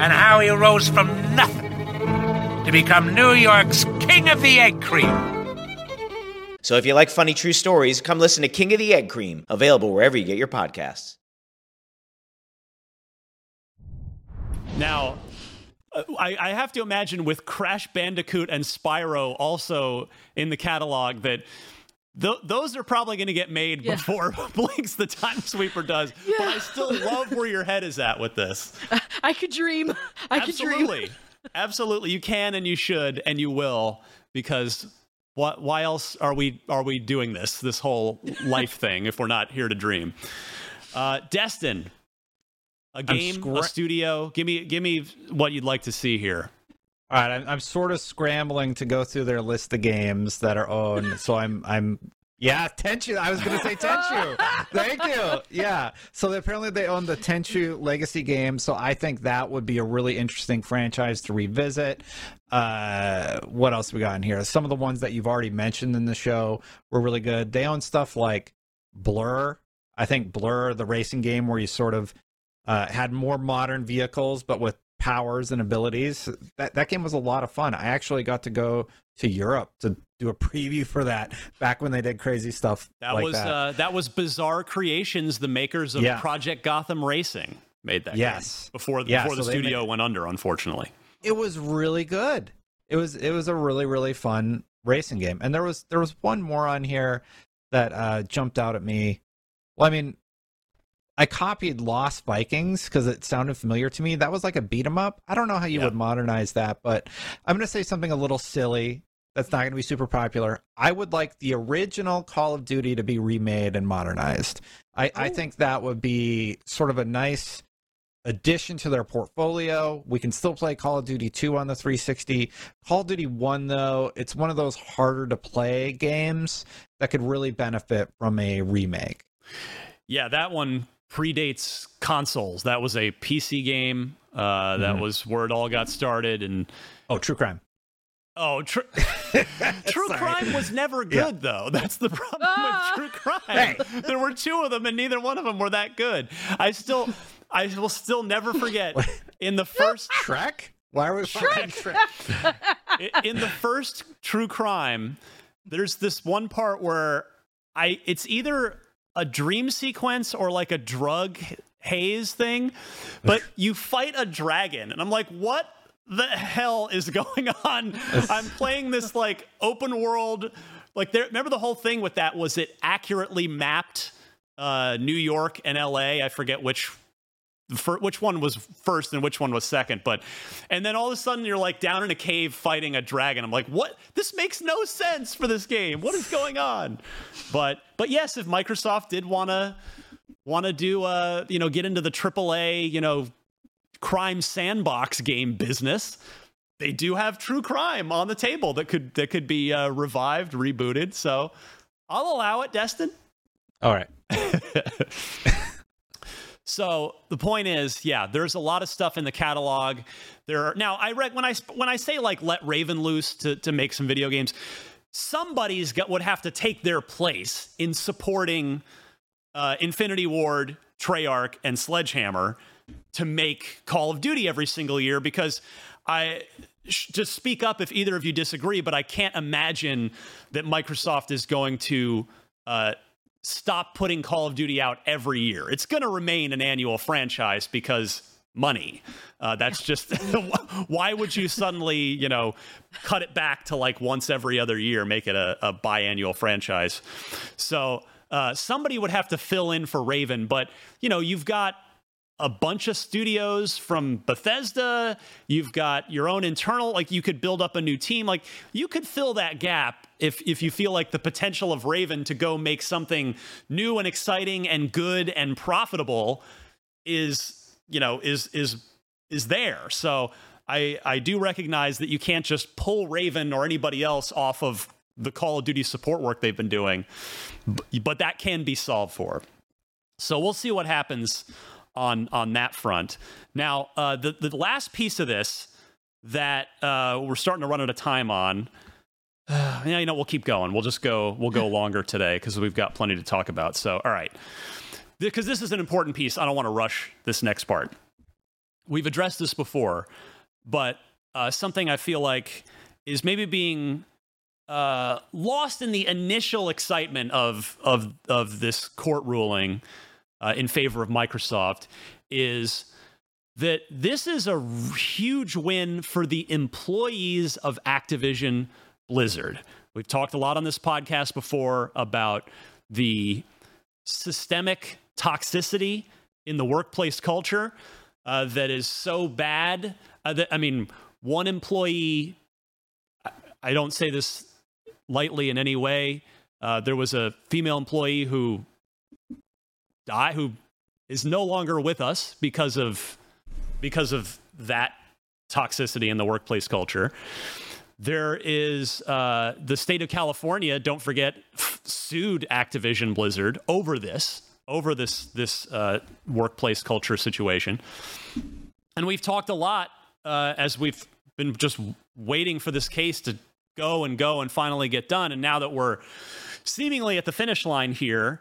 and how he rose from nothing to become New York's King of the Egg Cream. So if you like funny true stories, come listen to King of the Egg Cream, available wherever you get your podcasts. Now, uh, I, I have to imagine with Crash Bandicoot and Spyro also in the catalog that. Th- those are probably going to get made Yeah. before <laughs> Blinx the Time Sweeper does. But I still love where your head is at with this. <laughs> I could dream. I could dream. Absolutely. Absolutely. You can and you should and you will because what why else are we are we doing this this whole life <laughs> thing if we're not here to dream? Uh Destin. A game, a studio. Give me give me what you'd like to see here. All right, I'm, I'm sort of scrambling to go through their list of games that are owned. So I'm I'm yeah, Tenchu. I was going to say Tenchu. <laughs> Thank you. Yeah. So apparently they own the Tenchu Legacy game. So I think that would be a really interesting franchise to revisit. Uh, what else we got in here? Some of the ones that you've already mentioned in the show were really good. They own stuff like Blur. I think Blur, the racing game where you sort of uh, had more modern vehicles, but with powers and abilities. That that game was a lot of fun. I actually got to go to Europe to do a <laughs> preview for that back when they did crazy stuff That like was that. Uh, that was Bizarre Creations, the makers of Yeah. Project Gotham Racing, made that Yes. game before Yeah, before the so they studio went under, unfortunately. it was really good. It was it was a really really fun racing game. And there was there was one more on here that uh, jumped out at me. Well, I mean, I copied Lost Vikings because it sounded familiar to me. That was like a beat 'em up. I don't know how you Yeah. would modernize that, but I'm going to say something a little silly. That's not going to be super popular. I would like the original Call of Duty to be remade and modernized. I, I think that would be sort of a nice addition to their portfolio. We can still play Call of Duty 2 on the 360. Call of Duty 1, though, it's one of those harder to play games that could really benefit from a remake. Yeah, that one predates consoles. That was a PC game. Uh, That Mhm. was where it all got started. And Oh, True Crime. oh, tr- <laughs> True Sorry. Crime was never Yeah. good, though. That's the problem Ah! with True Crime. Hey. There were two of them, and neither one of them were that good. I still, I will still never forget in the first <laughs> Shrek? Why are we Shrek? Shrek? <laughs> In the first true crime there's this one part where i it's either a dream sequence or like a drug haze thing but <laughs> you fight a dragon and i'm like what the hell is going <laughs> on? I'm playing this like open world like there remember the whole thing with that? Was it accurately mapped uh new york and la i forget which for which one was first and which one was second but and then all of a sudden you're like down in a cave fighting a dragon. I'm like what? This makes no sense for this game. What is going on? But but yes if microsoft did want to want to do uh you know get into the aaa you know crime sandbox game business they do have true crime on the table that could that could be uh, revived rebooted. So i'll allow it destin. All right. <laughs> So the point is, yeah, there's a lot of stuff in the catalog. There are now I read when I when I say like let Raven loose to to make some video games, somebody's got would have to take their place in supporting uh, Infinity Ward, Treyarch, and Sledgehammer to make Call of Duty every single year because I just speak up if either of you disagree, but I can't imagine that Microsoft is going to uh, stop putting Call of Duty out every year. It's going to remain an annual franchise because money. Uh, that's just <laughs> <laughs> why would you suddenly, you know, cut it back to like once every other year, make it a, a biannual franchise? So uh, somebody would have to fill in for Raven, but you know, you've got a bunch of studios from Bethesda. You've got your own internal, like you could build up a new team. Like you could fill that gap if if you feel like the potential of Raven to go make something new and exciting and good and profitable is, you know, is is is there. So I I do recognize that you can't just pull Raven or anybody else off of the Call of Duty support work they've been doing, but that can be solved for. So we'll see what happens on on that front. Now, uh, the the last piece of this that uh, we're starting to run out of time on. <sighs> yeah, you know, we'll keep going. We'll just go. We'll go <laughs> longer today because we've got plenty to talk about. So, all right, because this is an important piece. I don't want to rush this next part. We've addressed this before, but uh, something I feel like is maybe being uh, lost in the initial excitement of of of this court ruling uh, in favor of Microsoft is that this is a huge win for the employees of Activision Blizzard. We've talked a lot on this podcast before about the systemic toxicity in the workplace culture uh, that is so bad. Uh, that, I mean, one employee, I don't say this lightly in any way. Uh, there was a female employee who died, who is no longer with us because of because of that toxicity in the workplace culture. There is uh, the state of California. Don't forget, f- sued Activision Blizzard over this, over this this uh, workplace culture situation. And we've talked a lot uh, as we've been just waiting for this case to go and go and finally get done. And now that we're seemingly at the finish line here,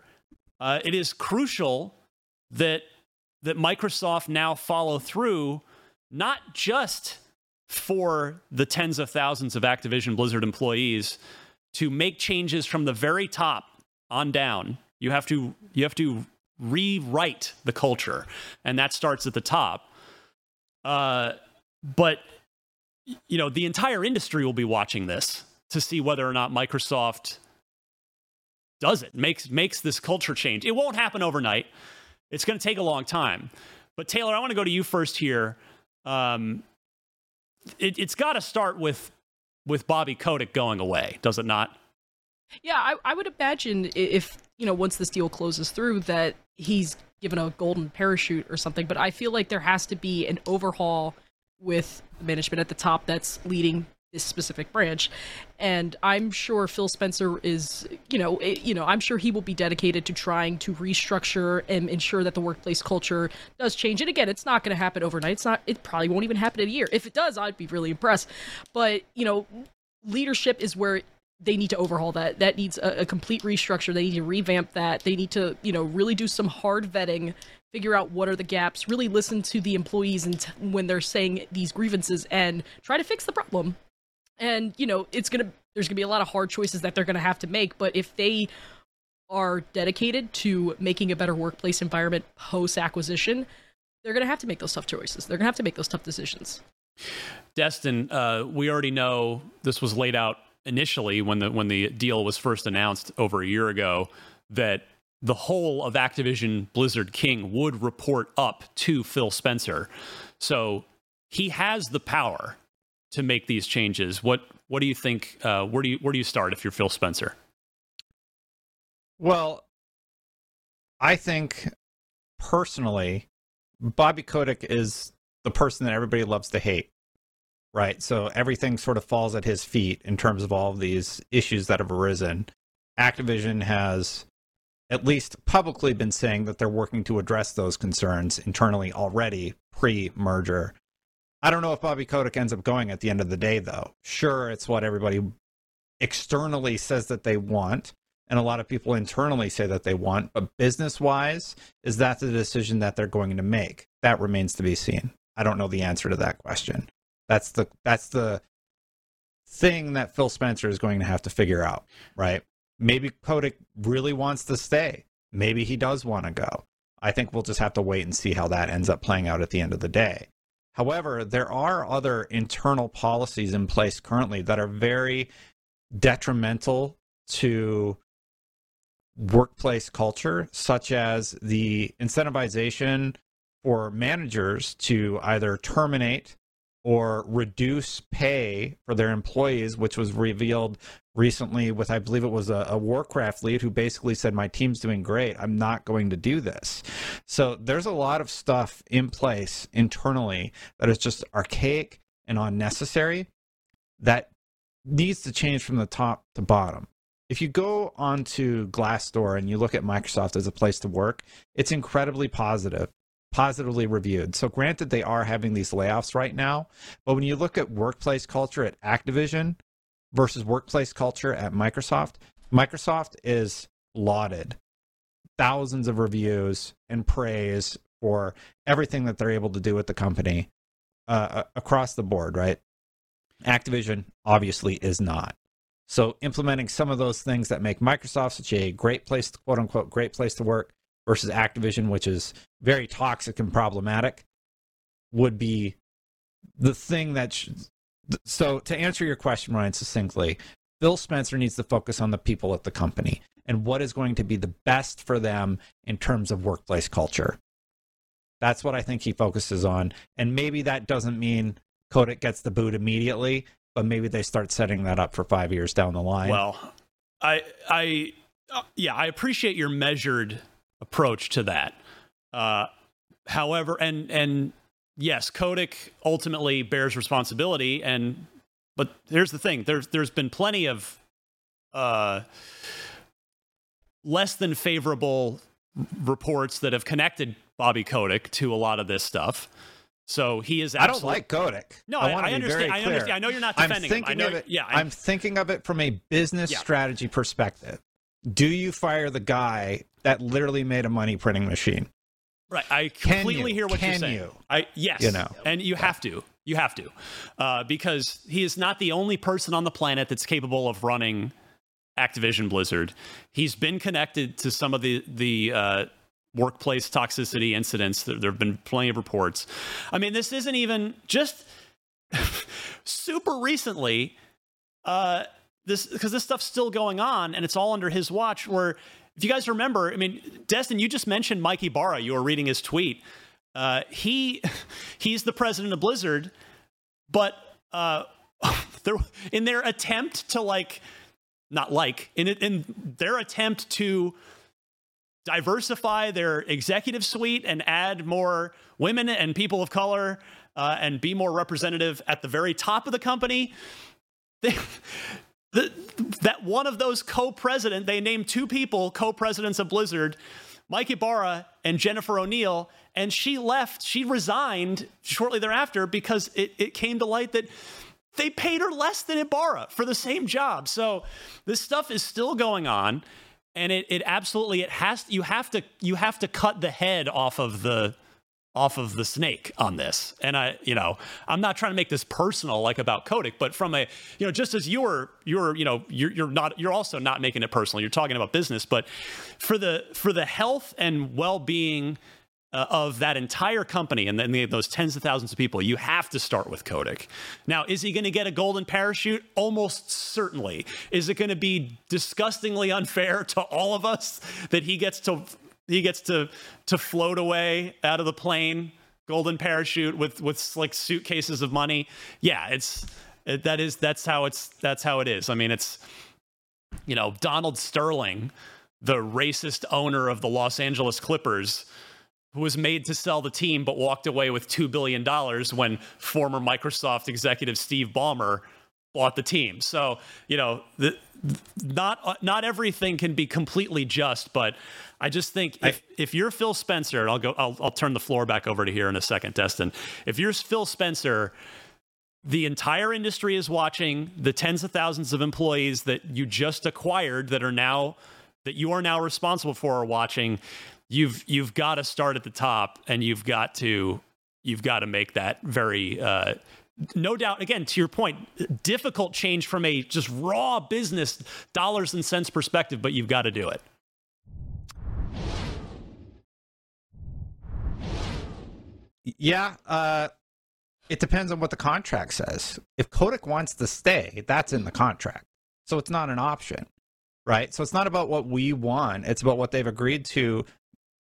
uh, it is crucial that that Microsoft now follow through, not just for the tens of thousands of Activision Blizzard employees to make changes from the very top on down. You have to you have to rewrite the culture, and that starts at the top. Uh, but you know, the entire industry will be watching this to see whether or not Microsoft does it makes makes this culture change. It won't happen overnight. It's going to take a long time. But Taylor, I want to go to you first here. Um, it, has got to start with with Bobby Kotick going away, does it not? Yeah, I, I would imagine if you know once this deal closes through that he's given a golden parachute or something. But I feel like there has to be an overhaul with management at the top that's leading this specific branch. And i'm sure phil spencer is you know it, you know i'm sure he will be dedicated to trying to restructure and ensure that the workplace culture does change. And again it's not going to happen overnight. It's not it probably won't even happen in a year. If it does i'd be really impressed. But you know leadership is where they need to overhaul that. That needs a, a complete restructure. They need to revamp that. They need to you know really do some hard vetting figure out what are the gaps, really listen to the employees and t- when they're saying these grievances and try to fix the problem and you know it's gonna there's gonna be a lot of hard choices that they're gonna have to make but if they are dedicated to making a better workplace environment post acquisition they're gonna have to make those tough choices. They're gonna have to make those tough decisions. Destin uh, we already know this was laid out initially when the when the deal was first announced over a year ago that the whole of Activision Blizzard King would report up to Phil Spencer. So he has the power to make these changes. What what do you think? Uh, where do you where do you start if you're Phil Spencer? Well, I think personally, Bobby Kotick is the person that everybody loves to hate. Right. So everything sort of falls at his feet in terms of all of these issues that have arisen. Activision has at least publicly been saying that they're working to address those concerns internally already pre merger. I don't know if Bobby Kotick ends up going at the end of the day, though. Sure, it's what everybody externally says that they want, and a lot of people internally say that they want, but business wise, is that the decision that they're going to make? That remains to be seen. I don't know the answer to that question. That's the that's the thing that Phil Spencer is going to have to figure out, right? Maybe Kotick really wants to stay. Maybe he does want to go. I think we'll just have to wait and see how that ends up playing out at the end of the day. However, there are other internal policies in place currently that are very detrimental to workplace culture, such as the incentivization for managers to either terminate or reduce pay for their employees, which was revealed recently with, I believe it was a, a, Warcraft lead who basically said, My team's doing great. I'm not going to do this. So there's a lot of stuff in place internally that is just archaic and unnecessary that needs to change from the top to bottom. If you go onto Glassdoor and you look at Microsoft as a place to work, it's incredibly positive positively reviewed. So, granted, they are having these layoffs right now, but when you look at workplace culture at Activision versus workplace culture at Microsoft, Microsoft is lauded. Thousands of reviews and praise for everything that they're able to do with the company uh, across the board, right? Activision obviously is not. So, implementing some of those things that make Microsoft such a great place, to, quote unquote, great place to work, versus Activision, which is very toxic and problematic. would be the thing that. Sh- so to answer your question, Ryan, succinctly, Phil Spencer needs to focus on the people at the company and what is going to be the best for them in terms of workplace culture. That's what I think he focuses on. And maybe that doesn't mean Kotick gets the boot immediately, but maybe they start setting that up for five years down the line. Well, I, I, uh, yeah, I appreciate your measured approach to that. Uh, however, and and yes, Kotick ultimately bears responsibility, and but here's the thing: there's there's been plenty of uh, less than favorable reports that have connected Bobby Kotick to a lot of this stuff. So he is. I don't like Kotick. No, I, I, I understand. I understand. I know you're not defending I'm him. I thinking know. of it. yeah, I'm, thinking of it from a business Yeah. strategy perspective. Do you fire the guy that literally made a money printing machine? Right. I completely you? hear what you're Can saying. you? I yes. You know. And you have to. You have to. Uh, because he is not the only person on the planet that's capable of running Activision Blizzard. He's been connected to some of the the uh, workplace toxicity incidents. There, there have been plenty of reports. I mean, this isn't even just <laughs> super recently. Uh, this because this stuff's still going on, and it's all under his watch. Where, if you guys remember, I mean, Destin, you just mentioned Mike Ybarra. You were reading his tweet. Uh, he <laughs> he's the president of Blizzard, but uh, <laughs> in their attempt to like not like in in their attempt to diversify their executive suite and add more women and people of color uh, and be more representative at the very top of the company. <laughs> They, the, that one of those co-president, they named two people co-presidents of Blizzard, Mike Ybarra and Jennifer O'Neill, and she left. She resigned shortly thereafter because it, it came to light that they paid her less than Ybarra for the same job. So this stuff is still going on, and it it absolutely it has you have to you have to cut the head off of the off of the snake on this. And I, you know, I'm not trying to make this personal like about Kotick, but from a, you know, just as you're, you're, you know, you're, you're not, you're also not making it personal. You're talking about business, but for the, for the health and well-being uh, of that entire company and then those tens of thousands of people, you have to start with Kotick. Now, is he going to get a golden parachute? Almost certainly. Is it going to be disgustingly <laughs> unfair to all of us that he gets to he gets to to float away out of the plane, golden parachute with with like suitcases of money? Yeah, it's it, that is that's how it's that's how it is. I mean, it's you know Donald Sterling, the racist owner of the Los Angeles Clippers who was made to sell the team but walked away with $2 billion when former Microsoft executive Steve Ballmer bought the team. So, you know, the, not not everything can be completely just, but I just think if, if you're Phil Spencer, and I'll go I'll, I'll turn the floor back over to here in a second, Destin. If you're Phil Spencer, the entire industry is watching the tens of thousands of employees that you just acquired that are now that you are now responsible for are watching you've you've got to start at the top and you've got to you've got to make that very uh, no doubt again to your point difficult change from a just raw business dollars and cents perspective but you've got to do it Yeah, uh, it depends on what the contract says. If Kotick wants to stay, that's in the contract. So it's not an option, right? So it's not about what we want, it's about what they've agreed to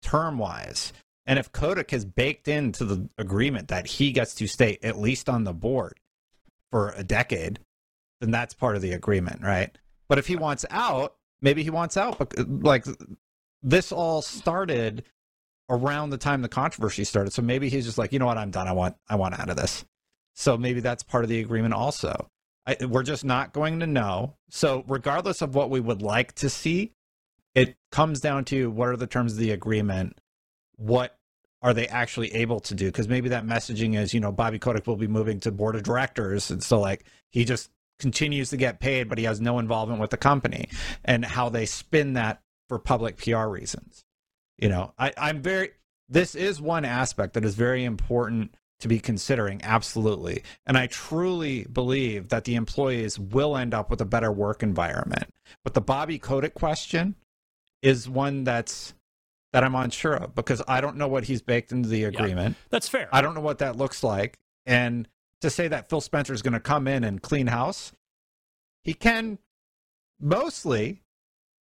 term wise. And if Kotick has baked into the agreement that he gets to stay at least on the board for a decade, then that's part of the agreement, right? But if he wants out, maybe he wants out. But like this all started around the time the controversy started. So maybe he's just like, you know what, I'm done. I want I want out of this. So maybe that's part of the agreement also. I, we're just not going to know. So regardless of what we would like to see, it comes down to what are the terms of the agreement? What are they actually able to do? Because maybe that messaging is, you know, Bobby Kotick will be moving to board of directors, and so like he just continues to get paid, but he has no involvement with the company, and how they spin that for public PR reasons. You know, I, I'm very. This is one aspect that is very important to be considering, absolutely. And I truly believe that the employees will end up with a better work environment. But the Bobby Kotick question is one that's that I'm unsure of because I don't know what he's baked into the agreement. Yeah, that's fair. I don't know what that looks like. And to say that Phil Spencer is going to come in and clean house, he can mostly,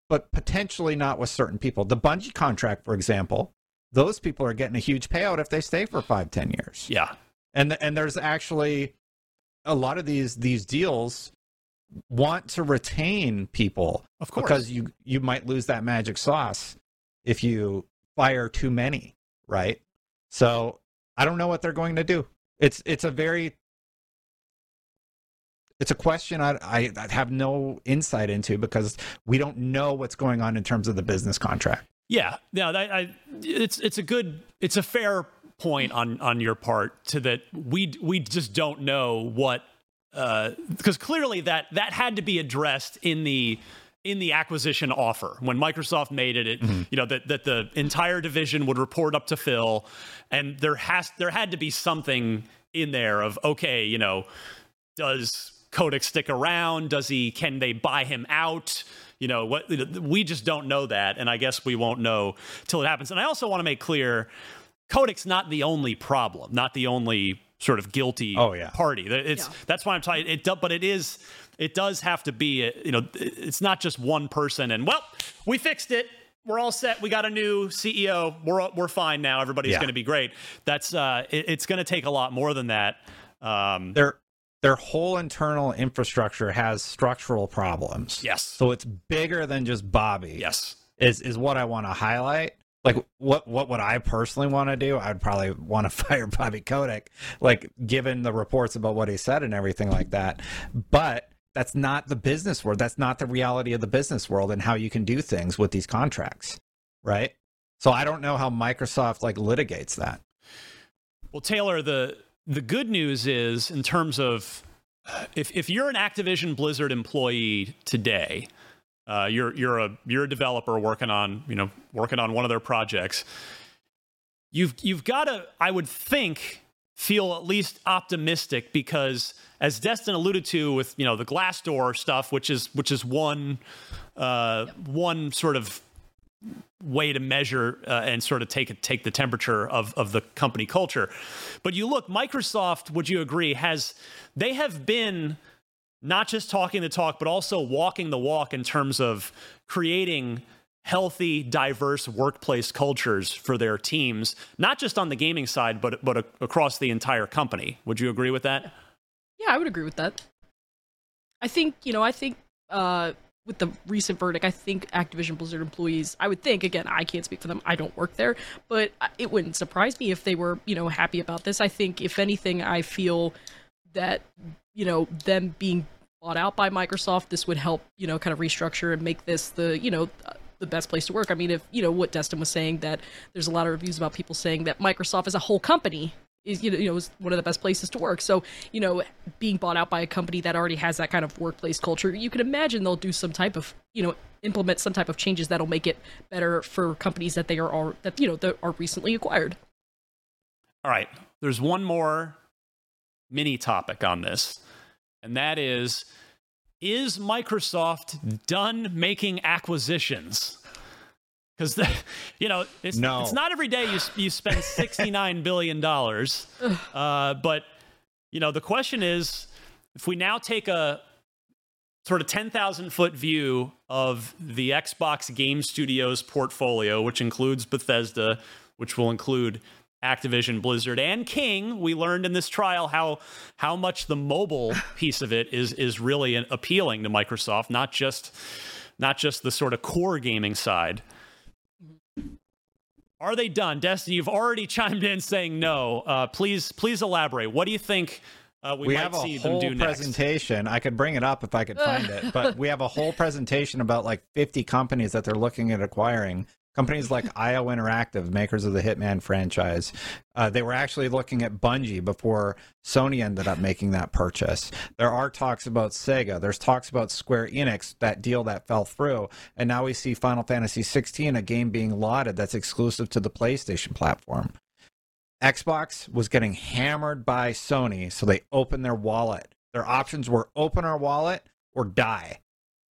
but potentially not with certain people. The Bungie contract, for example, those people are getting a huge payout if they stay for five, ten years. Yeah. And and there's actually a lot of these these deals want to retain people of course because you you might lose that magic sauce if you fire too many right? So i don't know what they're going to do. It's it's a very it's a question I, I, have no insight into because we don't know what's going on in terms of the business contract. Yeah. Yeah I, I, it's it's a good it's a fair point on on your part to that we we just don't know what because uh, clearly that that had to be addressed in the in the acquisition offer when Microsoft made it, it mm-hmm. you know that that the entire division would report up to Phil, and there has there had to be something in there of okay, you know, does Kotick stick around? Does he? Can they buy him out? You know what? We just don't know that, and I guess we won't know till it happens. And I also want to make clear, Kotick's not the only problem, not the only sort of guilty oh, yeah. party. It's yeah. that's why I'm talking. It but it is it does have to be you know it's not just one person and well we fixed it. We're all set. We got a new ceo we're we're fine now. Everybody's yeah. going to be great. That's uh it, it's going to take a lot more than that. Um their their whole internal infrastructure has structural problems. Yes. So it's bigger than just bobby. Yes. Is is what i want to highlight. Like what what would I personally want to do? I'd probably want to <laughs> fire Bobby Kotick, like given the reports about what he said and everything like that. But that's not the business world. That's not the reality of the business world and how you can do things with these contracts, right? So I don't know how Microsoft like litigates that. Well, Taylor, the the good news is in terms of if if you're an Activision Blizzard employee today, uh, you're you're a you're a developer working on you know working on one of their projects. You've you've got to I would think feel at least optimistic because as Destin alluded to with you know the Glassdoor stuff, which is which is one uh, one sort of way to measure uh, and sort of take take the temperature of of the company culture. But you look, Microsoft, would you agree, has they have been not just talking the talk, but also walking the walk in terms of creating healthy, diverse workplace cultures for their teams, not just on the gaming side, but but a- across the entire company. Would you agree with that? Yeah, I would agree with that. I think you know, I think uh, with the recent verdict, I think Activision Blizzard employees, I would think again, I can't speak for them, I don't work there, but it wouldn't surprise me if they were you know happy about this. I think if anything, I feel that you know them being bought out by Microsoft, this would help you know kind of restructure and make this the you know the best place to work. I mean, if you know what Destin was saying that there's a lot of reviews about people saying that Microsoft as a whole company is you know, you know is one of the best places to work. So you know, being bought out by a company that already has that kind of workplace culture, you can imagine they'll do some type of you know implement some type of changes that'll make it better for companies that they are, all that you know that are recently acquired. All right, there's one more mini topic on this, and that is is Microsoft done making acquisitions? Because <laughs> you know it's, no. it's not every day you you spend <laughs> sixty nine billion dollars, uh, but you know the question is if we now take a sort of 10,000 foot view of the Xbox Game Studios portfolio, which includes Bethesda, which will include Activision, Blizzard, and King, we learned in this trial how how much the mobile <laughs> piece of it is is really appealing to Microsoft, not just not just the sort of core gaming side. Are they done, Destiny? You've already <laughs> chimed in saying no. Uh, please, please elaborate. What do you think uh, we, we might have a see whole them do presentation. Next? I could bring it up if I could find it, but <laughs> we have a whole presentation about like 50 companies that they're looking at acquiring Companies like IO Interactive, makers of the Hitman franchise, uh, they were actually looking at Bungie before Sony ended up making that purchase. There are talks about Sega. There's talks about Square Enix, that deal that fell through. And now we see Final Fantasy 16, a game being lauded that's exclusive to the PlayStation platform. Xbox was getting hammered by Sony, so they opened their wallet. Their options were open our wallet or die.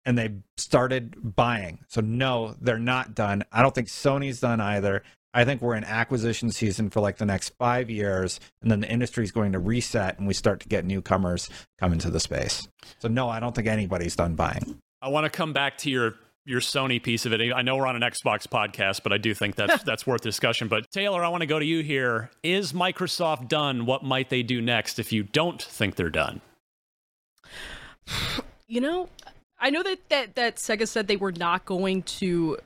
And they started buying. So no, they're not done. I don't think Sony's done either. I think we're in acquisition season for like the next five years, and then the industry is going to reset, and we start to get newcomers come into the space. So no, I don't think anybody's done buying. I want to come back to your your Sony piece of it. I know we're on an Xbox podcast, but I do think that's <laughs> that's worth discussion. But Taylor, I want to go to you here. Is Microsoft done? What might they do next if you don't think they're done? You know, I know that that that Sega said they were not going to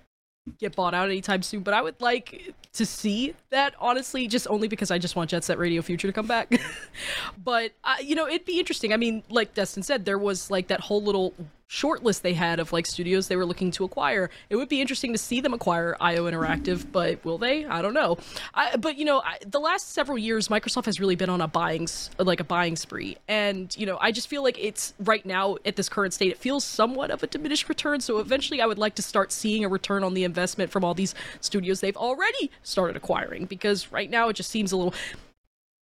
get bought out anytime soon, but I would like to see that honestly, just only because I just want Jet Set Radio Future to come back. <laughs> but uh, you know, it'd be interesting. I mean, like Destin said, there was like that whole little short list they had of like studios they were looking to acquire. It would be interesting to see them acquire IO Interactive, but will they? I don't know. I, but you know, I, the last several years, Microsoft has really been on a buying like a buying spree, and you know, I just feel like it's right now at this current state, it feels somewhat of a diminished return. So eventually, I would like to start seeing a return on the investment from all these studios they've already started acquiring, because right now it just seems a little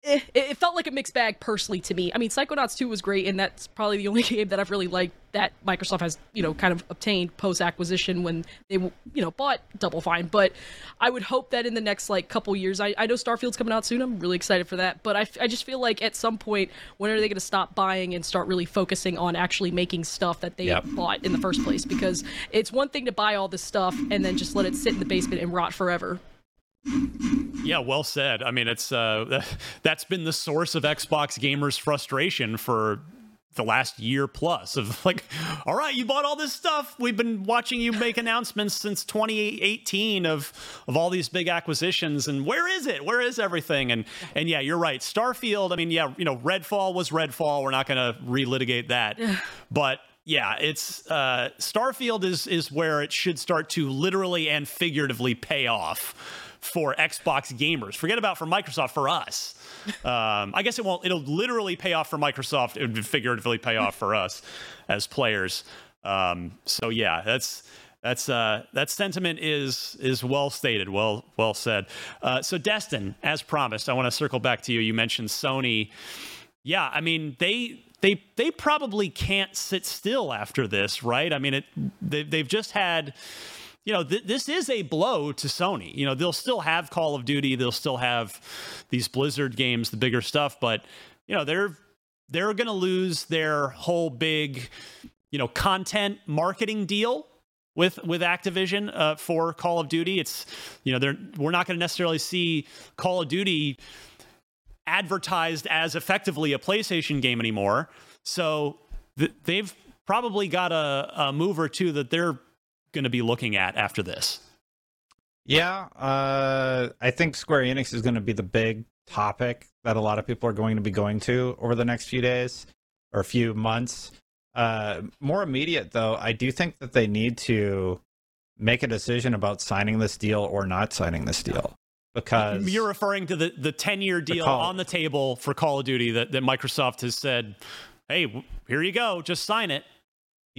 Eh, it, felt like a mixed bag personally to me. I mean, Psychonauts 2 was great, and that's probably the only <laughs> game that I've really liked that Microsoft has, you know, kind of obtained post acquisition when they, you know, bought Double Fine. But I would hope that in the next like couple years, I, I know Starfield's coming out soon. I'm really excited for that. But I, I just feel like at some point, when are they going to stop buying and start really focusing on actually making stuff that they yep. bought in the first place? Because it's one thing to buy all this stuff and then just let it sit in the basement and rot forever. Yeah, well said. I mean, it's uh, <laughs> that's been the source of Xbox gamers' frustration for the last year plus of <laughs> like, all right, you bought all this stuff. We've been watching you make announcements since 2018 of of all these big acquisitions, and where is it? Where is everything? And and yeah, you're right. Starfield. I mean, yeah, you know, Redfall was Redfall. We're not going to relitigate that, but yeah, it's uh, Starfield is is where it should start to literally and figuratively pay off for Xbox gamers. Forget about for Microsoft, for us. Um, I guess it won't. It'll literally pay off for Microsoft. It would figuratively pay off for us <laughs> as players. Um, so yeah, that's that's uh, that sentiment is is well stated, well well said. Uh, so Destin, as promised, I want to circle back to you. You mentioned Sony. Yeah, I mean they they they probably can't sit still after this, right? I mean, it they, they've just had you know, th- this is a blow to Sony. You know, they'll still have Call of Duty, they'll still have these Blizzard games, the bigger stuff, but you know, they're they're going to lose their whole big, you know, content marketing deal with with Activision uh, for Call of Duty. It's you know, they're we're not going to necessarily see Call of Duty advertised as effectively a PlayStation game anymore. So th- they've probably got a, a move or two that they're going to be looking at after this? Yeah, uh, I think Square Enix is going to be the big topic that a lot of people are going to be going to over the next few days or a few months. Uh, more immediate, though, I do think that they need to make a decision about signing this deal or not signing this deal because you're referring to the the 10 year deal the on the table for Call of Duty that, that Microsoft has said, hey, here you go, just sign it.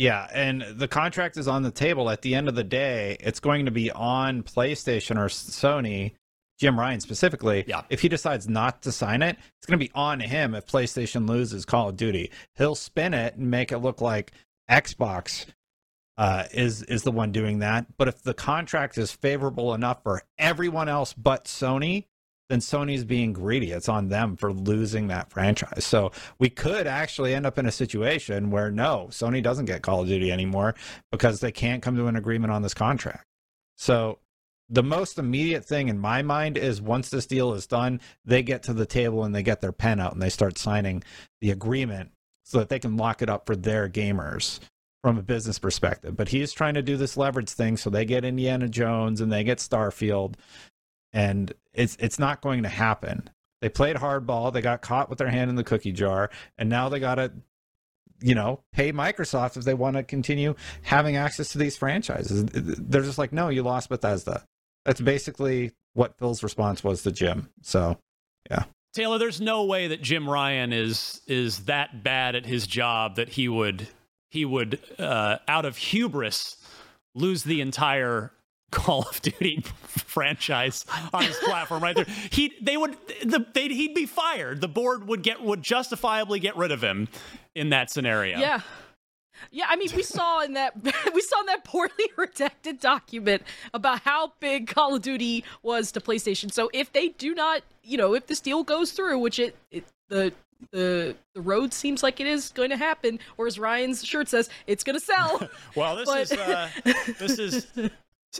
Yeah, and the contract is on the table. At the end of the day, it's going to be on PlayStation or Sony, Jim Ryan specifically. Yeah. If he decides not to sign it, it's going to be on him if PlayStation loses Call of Duty. He'll spin it and make it look like Xbox uh, is is the one doing that. But if the contract is favorable enough for everyone else but Sony, then Sony's being greedy. It's on them for losing that franchise. So we could actually end up in a situation where no, Sony doesn't get Call of Duty anymore because they can't come to an agreement on this contract. So the most immediate thing in my mind is once this deal is done, they get to the table and they get their pen out and they start signing the agreement so that they can lock it up for their gamers from a business perspective. But he's trying to do this leverage thing so they get Indiana Jones and they get Starfield and it's it's not going to happen. They played hardball. They got caught with their hand in the cookie jar, and now they got to, you know, pay Microsoft if they want to continue having access to these franchises. They're just like, no, you lost Bethesda. That's basically what Phil's response was to Jim. So, yeah. Taylor, there's no way that Jim Ryan is is that bad at his job that he would he would uh, out of hubris lose the entire Call of Duty franchise on his platform right there. He they would the they'd, he'd be fired. The board would get would justifiably get rid of him in that scenario. Yeah. Yeah, I mean, we saw in that <laughs> we saw in that poorly <laughs> redacted document about how big Call of Duty was to PlayStation. So if they do not, you know, if this deal goes through, which it, it the the the road seems like it is going to happen, or as Ryan's shirt says, it's going to sell. <laughs> well, this But- is uh, this is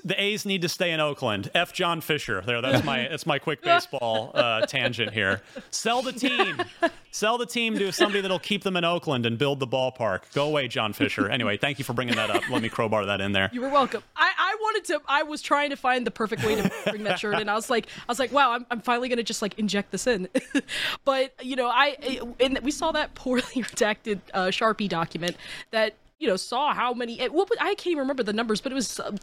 the A's need to stay in Oakland. F. John Fisher. There, that's my that's my quick baseball uh, tangent here. Sell the team. Sell the team to somebody that'll keep them in Oakland and build the ballpark. Go away, John Fisher. Anyway, thank you for bringing that up. Let me crowbar that in there. You were welcome. I, I wanted to. I was trying to find the perfect way to bring that shirt, and I was like, I was like, wow, I'm, I'm finally gonna just like inject this in. <laughs> but you know, I and we saw that poorly <laughs> redacted uh, Sharpie document that you know saw how many. It, what I can't even remember the numbers, but it was. Uh,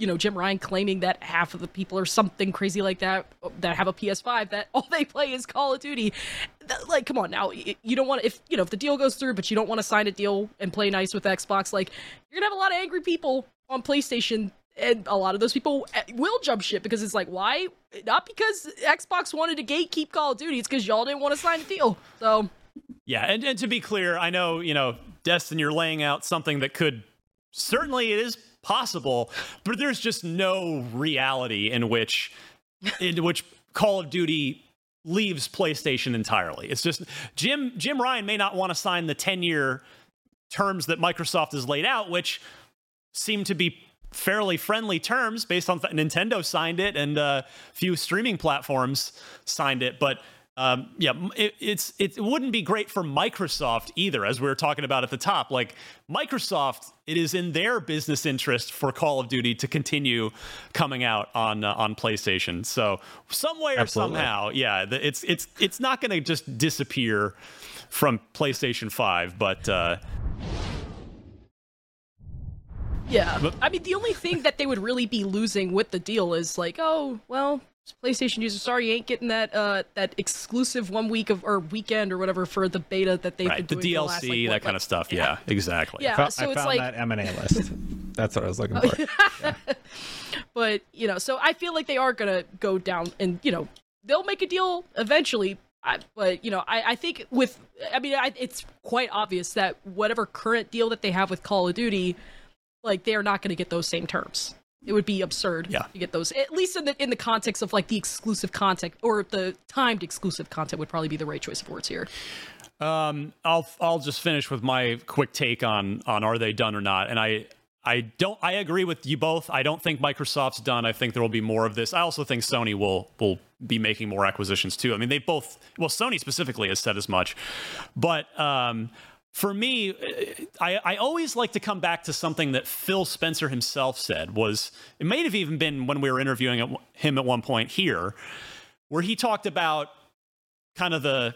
you know, Jim Ryan claiming that half of the people or something crazy like that that have a PS5 that <laughs> all they play is Call of Duty. Like, come on now, you don't want if you know if the deal goes through, but you don't want to sign a deal and play nice with Xbox. Like, you're gonna have a lot of angry people on PlayStation, and a lot of those people eh, will jump ship because it's like, why? Not because Xbox wanted to gatekeep Call of Duty. It's because y'all didn't want to sign a deal. So Yeah, and, and to be clear, I know, you know, Destin, you're laying out something that could certainly it is possible, but there's just no reality in which in which Call of Duty leaves PlayStation entirely. It's just Jim Jim Ryan may not want to sign the 10-year terms that Microsoft has laid out, which seem to be fairly friendly terms based on Nintendo signed it and uh, a few streaming platforms signed it, but um, yeah, it, it's it wouldn't be great for Microsoft either, as we were talking about at the top. Like Microsoft, it is in their business interest for Call of Duty to continue coming out on uh, on PlayStation. So some way or Absolutely. somehow, yeah, the, it's it's it's not going to just disappear from PlayStation Five, but uh, Yeah. I mean, the only thing that they would really be losing with the deal is like, oh, well, PlayStation users, sorry, you ain't getting that uh that exclusive one week of or weekend or whatever for the beta that they've right, the been doing DLC, the last, like, that what, kind of stuff. Yeah, exactly. Yeah, I fo- so I it's found like- that M and A list. That's what I was looking for. <laughs> but you know, so I feel like they are gonna go down, and you know, they'll make a deal eventually. I, but you know, I, I think with, I mean, I, it's quite obvious that whatever current deal that they have with Call of Duty, like they are not going to get those same terms. It would be absurd Yeah. to get those, at least in the in the context of like the exclusive content or the timed exclusive content would probably be the right choice of words here. Um, I'll I'll just finish with my quick take on on are they done or not, and I. I don't. I agree with you both. I don't think Microsoft's done. I think there will be more of this. I also think Sony will will be making more acquisitions too. I mean, they both. Well, Sony specifically has said as much. But um, for me, uh, I, I always like to come back to something that Phil Spencer himself said. Was it may have even been when we were interviewing him at one point here, where he talked about kind of the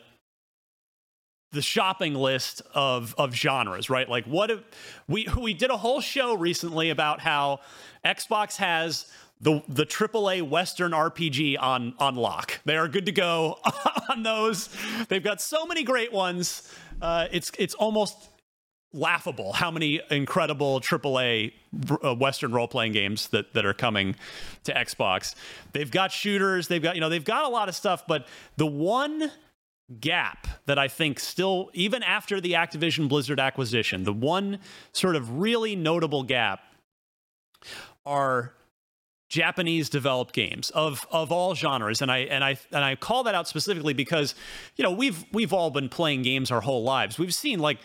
the shopping list of of genres, right? Like what if we we did a whole show recently about how Xbox has the the AAA Western RPG on on lock. They are good to go <laughs> on those. They've got so many great ones. Uh, it's it's almost laughable how many incredible AAA uh, Western role playing games that, that are coming to Xbox. They've got shooters, they've got, you know, they've got a lot of stuff, but the one gap that I think still, even after the Activision Blizzard acquisition, the one sort of really notable gap are Japanese developed games of of all genres and I and I and I call that out specifically because you know we've we've all been playing games our whole lives. We've seen like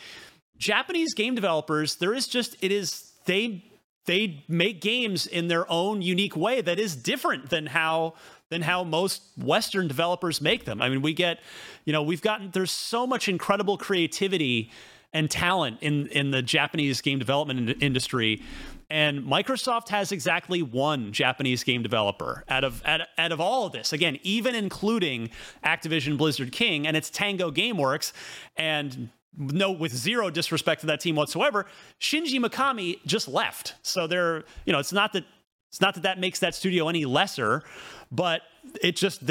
Japanese game developers there is just it is they they make games in their own unique way that is different than how than how most western developers make them. I mean we get you know we've gotten there's so much incredible creativity and talent in in the Japanese game development industry. And Microsoft has exactly one Japanese game developer out of out, out of all of this. Again, even including Activision Blizzard King, and it's Tango GameWorks. And no, with zero disrespect to that team whatsoever, Shinji Mikami just left. So they're, you know, it's not that it's not that that makes that studio any lesser, but it just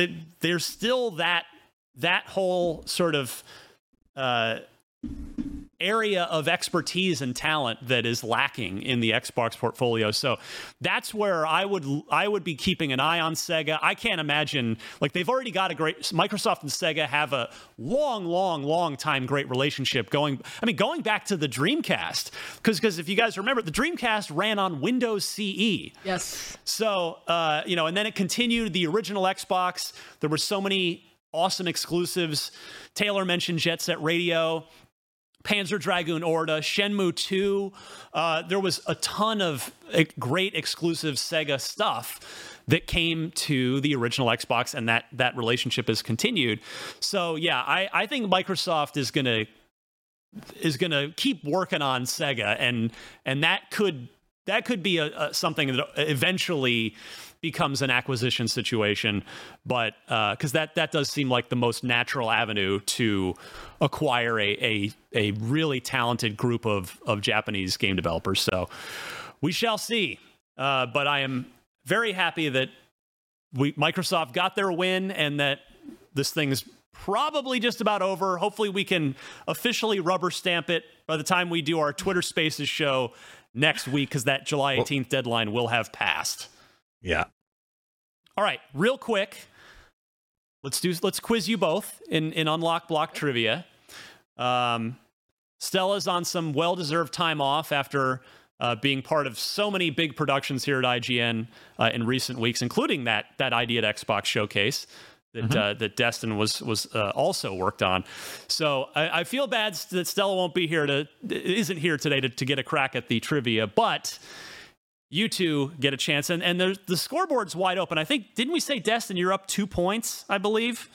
there's still that that whole sort of uh, area of expertise and talent that is lacking in the Xbox portfolio. So that's where I would I would be keeping an eye on Sega. I can't imagine like they've already got a great Microsoft and Sega have a long long long time great relationship going I mean going back to the Dreamcast cuz cuz if you guys remember the Dreamcast ran on Windows CE. Yes. So, uh, you know, and then it continued the original Xbox. There were so many awesome exclusives. Taylor mentioned Jet Set Radio. Panzer Dragoon Orta, Shenmue 2. Uh, there was a ton of great exclusive Sega stuff that came to the original Xbox, and that that relationship has continued. So yeah, I, I think Microsoft is gonna is gonna keep working on Sega, and and that could that could be a, a something that eventually becomes an acquisition situation, but because uh, that that does seem like the most natural avenue to acquire a a, a really talented group of of Japanese game developers. So we shall see. Uh, but I am very happy that we Microsoft got their win and that this thing's probably just about over. Hopefully, we can officially rubber stamp it by the time we do our Twitter Spaces show next week because that July 18th well, deadline will have passed. Yeah. All right, real quick. Let's do let's quiz you both in in unlock block trivia. Um, Stella's on some well-deserved time off after uh, being part of so many big productions here at IGN uh, in recent weeks, including that that ID at Xbox showcase that mm-hmm. uh, that Destin was was uh, also worked on. So I, I, feel bad that Stella won't be here to isn't here today to, to get a crack at the trivia, but you two get a chance. And and the scoreboard's wide open. I think didn't we say Destin? You're up two points, I believe.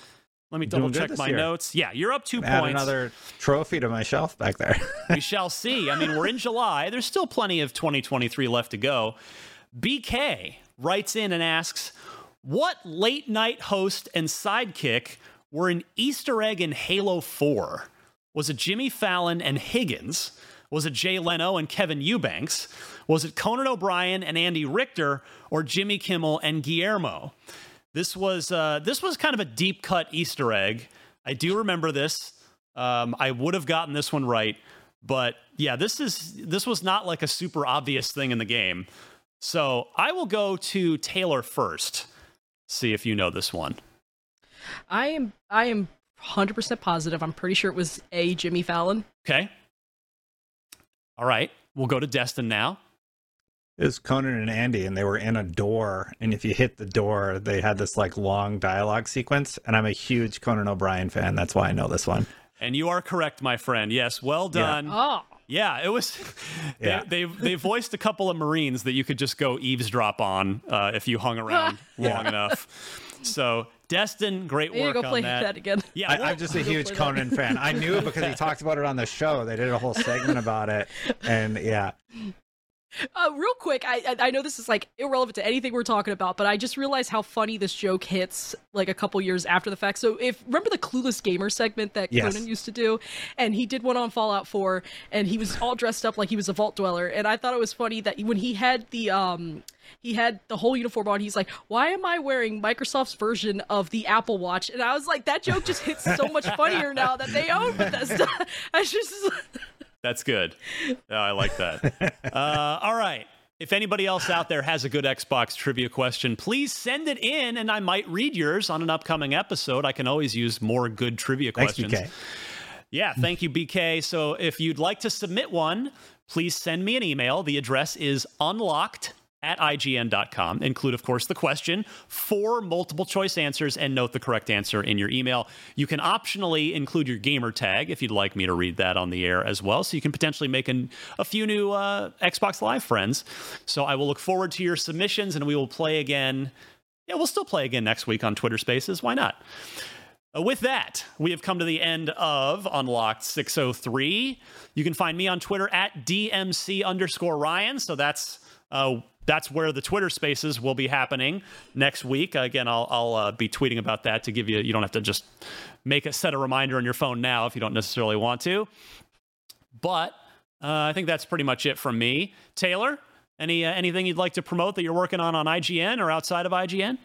Let me double check my year. notes. Yeah, you're up two Add points. another trophy to my shelf back there. <laughs> we shall see. I mean, we're in July. There's still plenty of 2023 left to go. BK writes in and asks, "What late night host and sidekick were an Easter egg in Halo 4? Was it Jimmy Fallon and Higgins?" Was it Jay Leno and Kevin Eubanks? Was it Conan O'Brien and Andy Richter or Jimmy Kimmel and Guillermo? This was uh, this was kind of a deep cut Easter egg. I do remember this. Um, I would have gotten this one right, but yeah, this is this was not like a super obvious thing in the game. So I will go to Taylor first. See if you know this one. I am I am 100% positive. I'm pretty sure it was a Jimmy Fallon. Okay. All right, we'll go to Destin now. It was Conan and Andy, and they were in a door. And if you hit the door, they had this like long dialogue sequence. And I'm a huge Conan O'Brien fan. That's why I know this one. And you are correct, my friend. Yes, well done. Yeah. Oh. Yeah, it was. <laughs> yeah. They, they, they voiced a couple of Marines that you could just go eavesdrop on uh, if you hung around <laughs> long enough. So Destin, great work you go play that. that. again. Yeah, I, am just a huge Conan that. fan. I knew because he <laughs> talked about it on the show. They did a whole segment about it, and yeah. <laughs> Uh, real quick, I I know this is like irrelevant to anything we're talking about, but I just realized how funny this joke hits like a couple years after the fact. So if remember the Clueless Gamer segment that yes. Conan used to do, and he did one on Fallout 4, and he was all dressed up like he was a vault dweller, and I thought it was funny that when he had the um he had the whole uniform on. He's like, "Why am I wearing Microsoft's version of the Apple Watch?" And I was like, that joke just hits so much funnier now that they own Bethesda. <laughs> I just That's good. Oh, I like that. <laughs> Uh, all right. If anybody else out there has a good Xbox trivia question, please send it in and I might read yours on an upcoming episode. I can always use more good trivia questions. Thanks, BK. Yeah, thank you, BK. So if you'd like to submit one, please send me an email. The address is unlocked at IGN.com. Include, of course, the question, four multiple choice answers, and note the correct answer in your email. You can optionally include your gamer tag if you'd like me to read that on the air as well. So you can potentially make an, a few new uh, Xbox Live friends. So I will look forward to your submissions and we will play again. Yeah, we'll still play again next week on Twitter Spaces. Why not? Uh, with that, we have come to the end of Unlocked 603. You can find me on Twitter at DMC underscore Ryan. So that's uh, that's where the Twitter Spaces will be happening next week. Again, I'll, I'll uh, be tweeting about that to give you. You don't have to just make a set a reminder on your phone now if you don't necessarily want to. But uh, I think that's pretty much it from me. Taylor, any uh, anything you'd like to promote that you're working on on IGN or outside of IGN?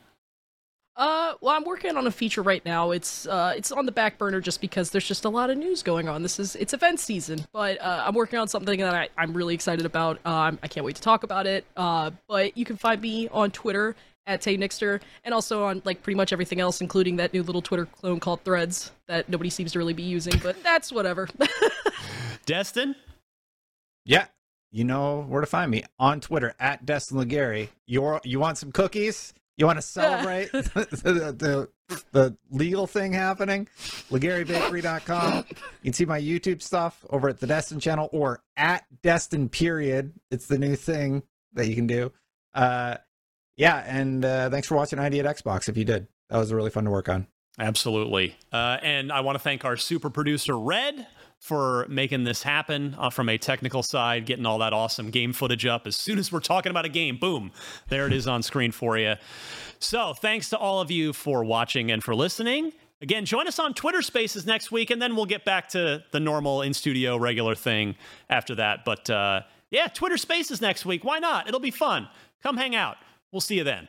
Uh, well, I'm working on a feature right now. It's uh, it's on the back burner just because there's just a lot of news going on. This is it's event season, but uh, I'm working on something that I, I'm really excited about. Um, I can't wait to talk about it. Uh, but you can find me on Twitter at Tay Nixter, and also on like pretty much everything else, including that new little Twitter clone called Threads that nobody seems to really be using. But that's whatever. <laughs> Destin. Yeah, you know where to find me on Twitter at Destin Legarie. You you want some cookies? You want to celebrate <laughs> <laughs> the, the, the legal thing happening? LegarieBakery.com. You can see my YouTube stuff over at the Destin channel or at Destin period. It's the new thing that you can do. Uh, yeah, and uh, thanks for watching ID at Xbox if you did. That was really fun to work on. Absolutely. Uh, and I want to thank our super producer, Red, for making this happen uh, from a technical side, getting all that awesome game footage up. As soon as we're talking about a game, boom, there it is on screen for you. So, thanks to all of you for watching and for listening. Again, join us on Twitter Spaces next week, and then we'll get back to the normal in studio regular thing after that. But uh, yeah, Twitter Spaces next week. Why not? It'll be fun. Come hang out. We'll see you then.